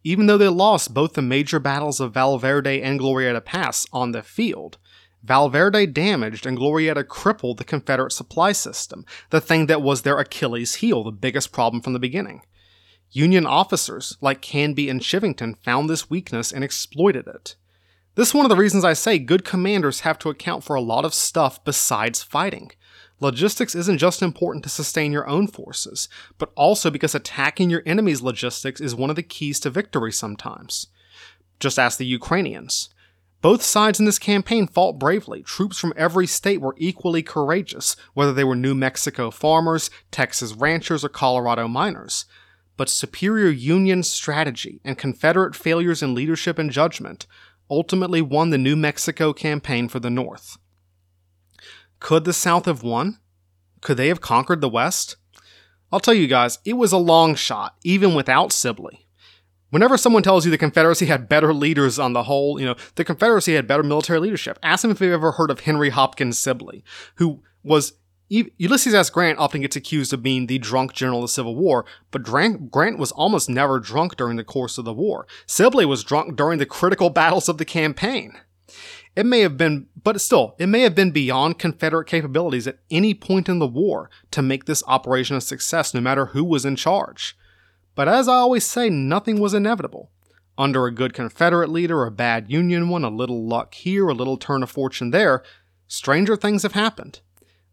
Even though they lost both the major battles of Valverde and Glorieta Pass on the field, Valverde damaged and Glorieta crippled the Confederate supply system, the thing that was their Achilles heel, the biggest problem from the beginning. Union officers like Canby and Chivington found this weakness and exploited it. This is one of the reasons I say good commanders have to account for a lot of stuff besides fighting. Logistics isn't just important to sustain your own forces, but also because attacking your enemy's logistics is one of the keys to victory sometimes. Just ask the Ukrainians. Both sides in this campaign fought bravely. Troops from every state were equally courageous, whether they were New Mexico farmers, Texas ranchers, or Colorado miners. But superior Union strategy and Confederate failures in leadership and judgment ultimately won the New Mexico campaign for the North. Could the South have won? Could they have conquered the West? I'll tell you guys, it was a long shot, even without Sibley. Whenever someone tells you the Confederacy had better leaders on the whole, you know, the Confederacy had better military leadership, ask them if they've ever heard of Henry Hopkins Sibley, who was Ulysses S. Grant often gets accused of being the drunk general of the Civil War, but Grant was almost never drunk during the course of the war. Sibley was drunk during the critical battles of the campaign. It may have been, but still, it may have been beyond Confederate capabilities at any point in the war to make this operation a success, no matter who was in charge. But as I always say, nothing was inevitable. Under a good Confederate leader, a bad Union one, a little luck here, a little turn of fortune there, stranger things have happened.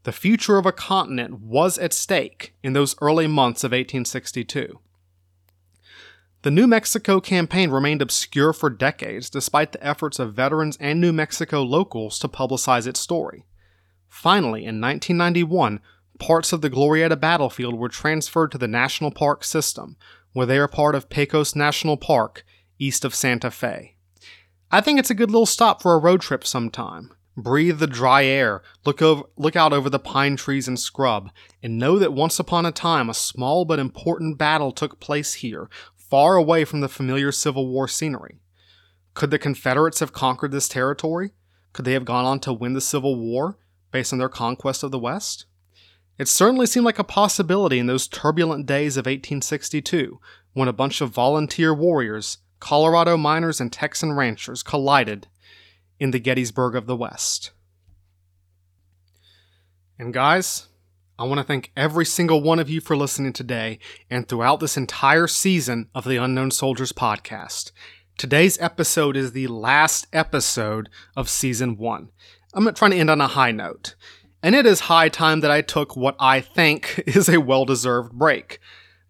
The future of a continent was at stake in those early months of 1862. The New Mexico campaign remained obscure for decades despite the efforts of veterans and New Mexico locals to publicize its story. Finally, in 1991, parts of the Glorieta battlefield were transferred to the National Park system, where they are part of Pecos National Park, east of Santa Fe. I think it's a good little stop for a road trip sometime. Breathe the dry air, look, over, look out over the pine trees and scrub, and know that once upon a time a small but important battle took place here, far away from the familiar Civil War scenery. Could the Confederates have conquered this territory? Could they have gone on to win the Civil War based on their conquest of the West? It certainly seemed like a possibility in those turbulent days of 1862 when a bunch of volunteer warriors, Colorado miners, and Texan ranchers collided in the Gettysburg of the West. And guys, I want to thank every single one of you for listening today and throughout this entire season of the Unknown Soldiers podcast. Today's episode is the last episode of season one. I'm trying to end on a high note. And it is high time that I took what I think *laughs* is a well deserved break.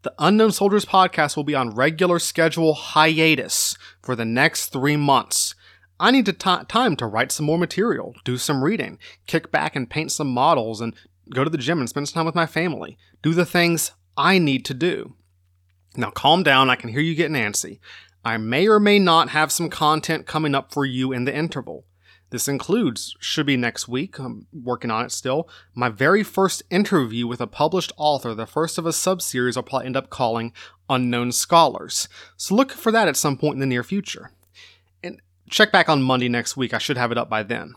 The Unknown Soldiers podcast will be on regular schedule hiatus for the next three months. I need to t- time to write some more material, do some reading, kick back and paint some models, and go to the gym and spend some time with my family. Do the things I need to do. Now, calm down. I can hear you getting antsy. I may or may not have some content coming up for you in the interval. This includes, should be next week, I'm working on it still, my very first interview with a published author, the first of a subseries I'll probably end up calling Unknown Scholars. So look for that at some point in the near future. And check back on Monday next week, I should have it up by then.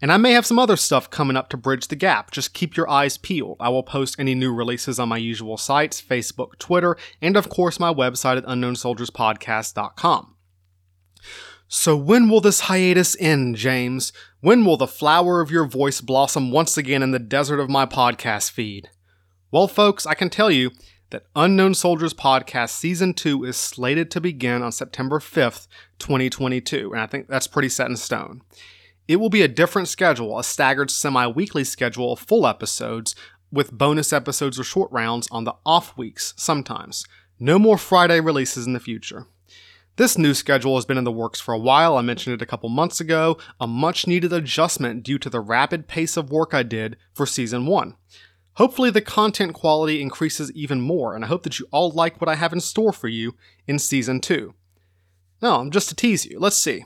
And I may have some other stuff coming up to bridge the gap. Just keep your eyes peeled. I will post any new releases on my usual sites Facebook, Twitter, and of course my website at unknownsoldierspodcast.com. So when will this hiatus end, James? When will the flower of your voice blossom once again in the desert of my podcast feed? Well, folks, I can tell you that Unknown Soldiers Podcast Season 2 is slated to begin on September 5th, 2022, and I think that's pretty set in stone. It will be a different schedule, a staggered semi weekly schedule of full episodes, with bonus episodes or short rounds on the off weeks sometimes. No more Friday releases in the future. This new schedule has been in the works for a while. I mentioned it a couple months ago, a much needed adjustment due to the rapid pace of work I did for season 1. Hopefully, the content quality increases even more, and I hope that you all like what I have in store for you in season 2. Now, I'm just to tease you, let's see.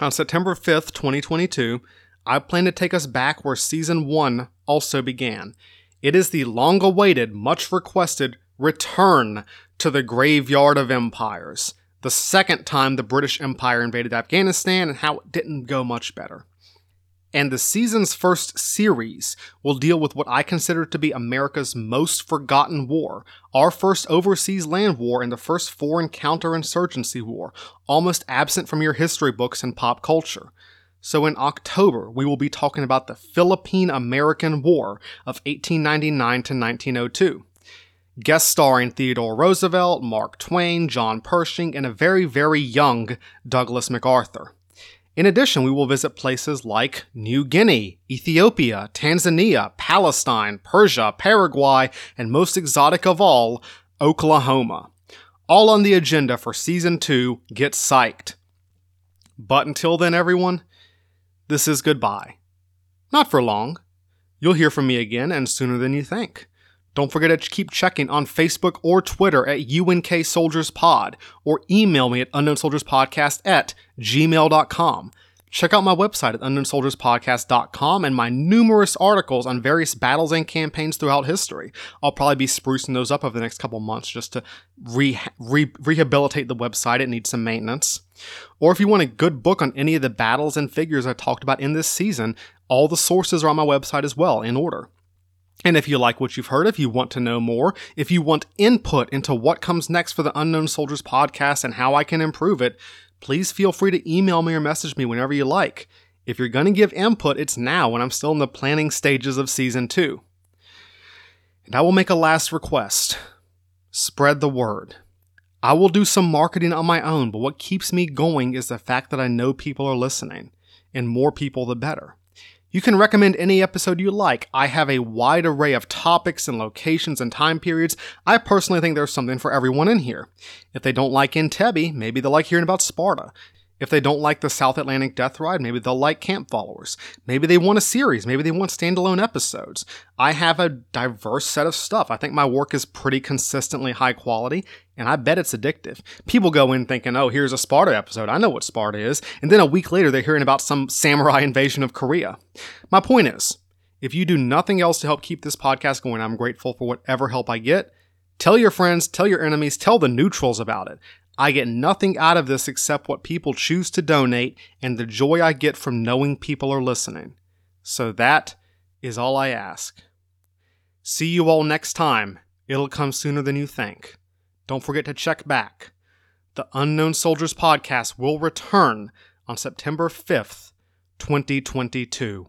On September 5th, 2022, I plan to take us back where season 1 also began. It is the long awaited, much requested return to the graveyard of empires the second time the British Empire invaded Afghanistan and how it didn't go much better. And the season's first series will deal with what I consider to be America's most forgotten war, our first overseas land war and the first foreign counterinsurgency war, almost absent from your history books and pop culture. So in October, we will be talking about the Philippine American War of 1899 to 1902 guest starring Theodore Roosevelt, Mark Twain, John Pershing, and a very, very young Douglas MacArthur. In addition, we will visit places like New Guinea, Ethiopia, Tanzania, Palestine, Persia, Paraguay, and most exotic of all, Oklahoma. All on the agenda for season 2. Get psyched. But until then, everyone, this is goodbye. Not for long. You'll hear from me again, and sooner than you think. Don't forget to keep checking on Facebook or Twitter at UNK Soldiers Pod, or email me at unknownsoldierspodcast at gmail.com. Check out my website at unknownsoldierspodcast.com and my numerous articles on various battles and campaigns throughout history. I'll probably be sprucing those up over the next couple months just to re- re- rehabilitate the website. It needs some maintenance. Or if you want a good book on any of the battles and figures I talked about in this season, all the sources are on my website as well, in order. And if you like what you've heard, if you want to know more, if you want input into what comes next for the Unknown Soldiers podcast and how I can improve it, please feel free to email me or message me whenever you like. If you're going to give input, it's now when I'm still in the planning stages of season two. And I will make a last request spread the word. I will do some marketing on my own, but what keeps me going is the fact that I know people are listening, and more people the better. You can recommend any episode you like. I have a wide array of topics and locations and time periods. I personally think there's something for everyone in here. If they don't like Entebbe, maybe they'll like hearing about Sparta. If they don't like the South Atlantic Death Ride, maybe they'll like Camp Followers. Maybe they want a series. Maybe they want standalone episodes. I have a diverse set of stuff. I think my work is pretty consistently high quality, and I bet it's addictive. People go in thinking, oh, here's a Sparta episode. I know what Sparta is. And then a week later, they're hearing about some samurai invasion of Korea. My point is, if you do nothing else to help keep this podcast going, I'm grateful for whatever help I get. Tell your friends, tell your enemies, tell the neutrals about it. I get nothing out of this except what people choose to donate and the joy I get from knowing people are listening. So that is all I ask. See you all next time. It'll come sooner than you think. Don't forget to check back. The Unknown Soldiers podcast will return on September 5th, 2022.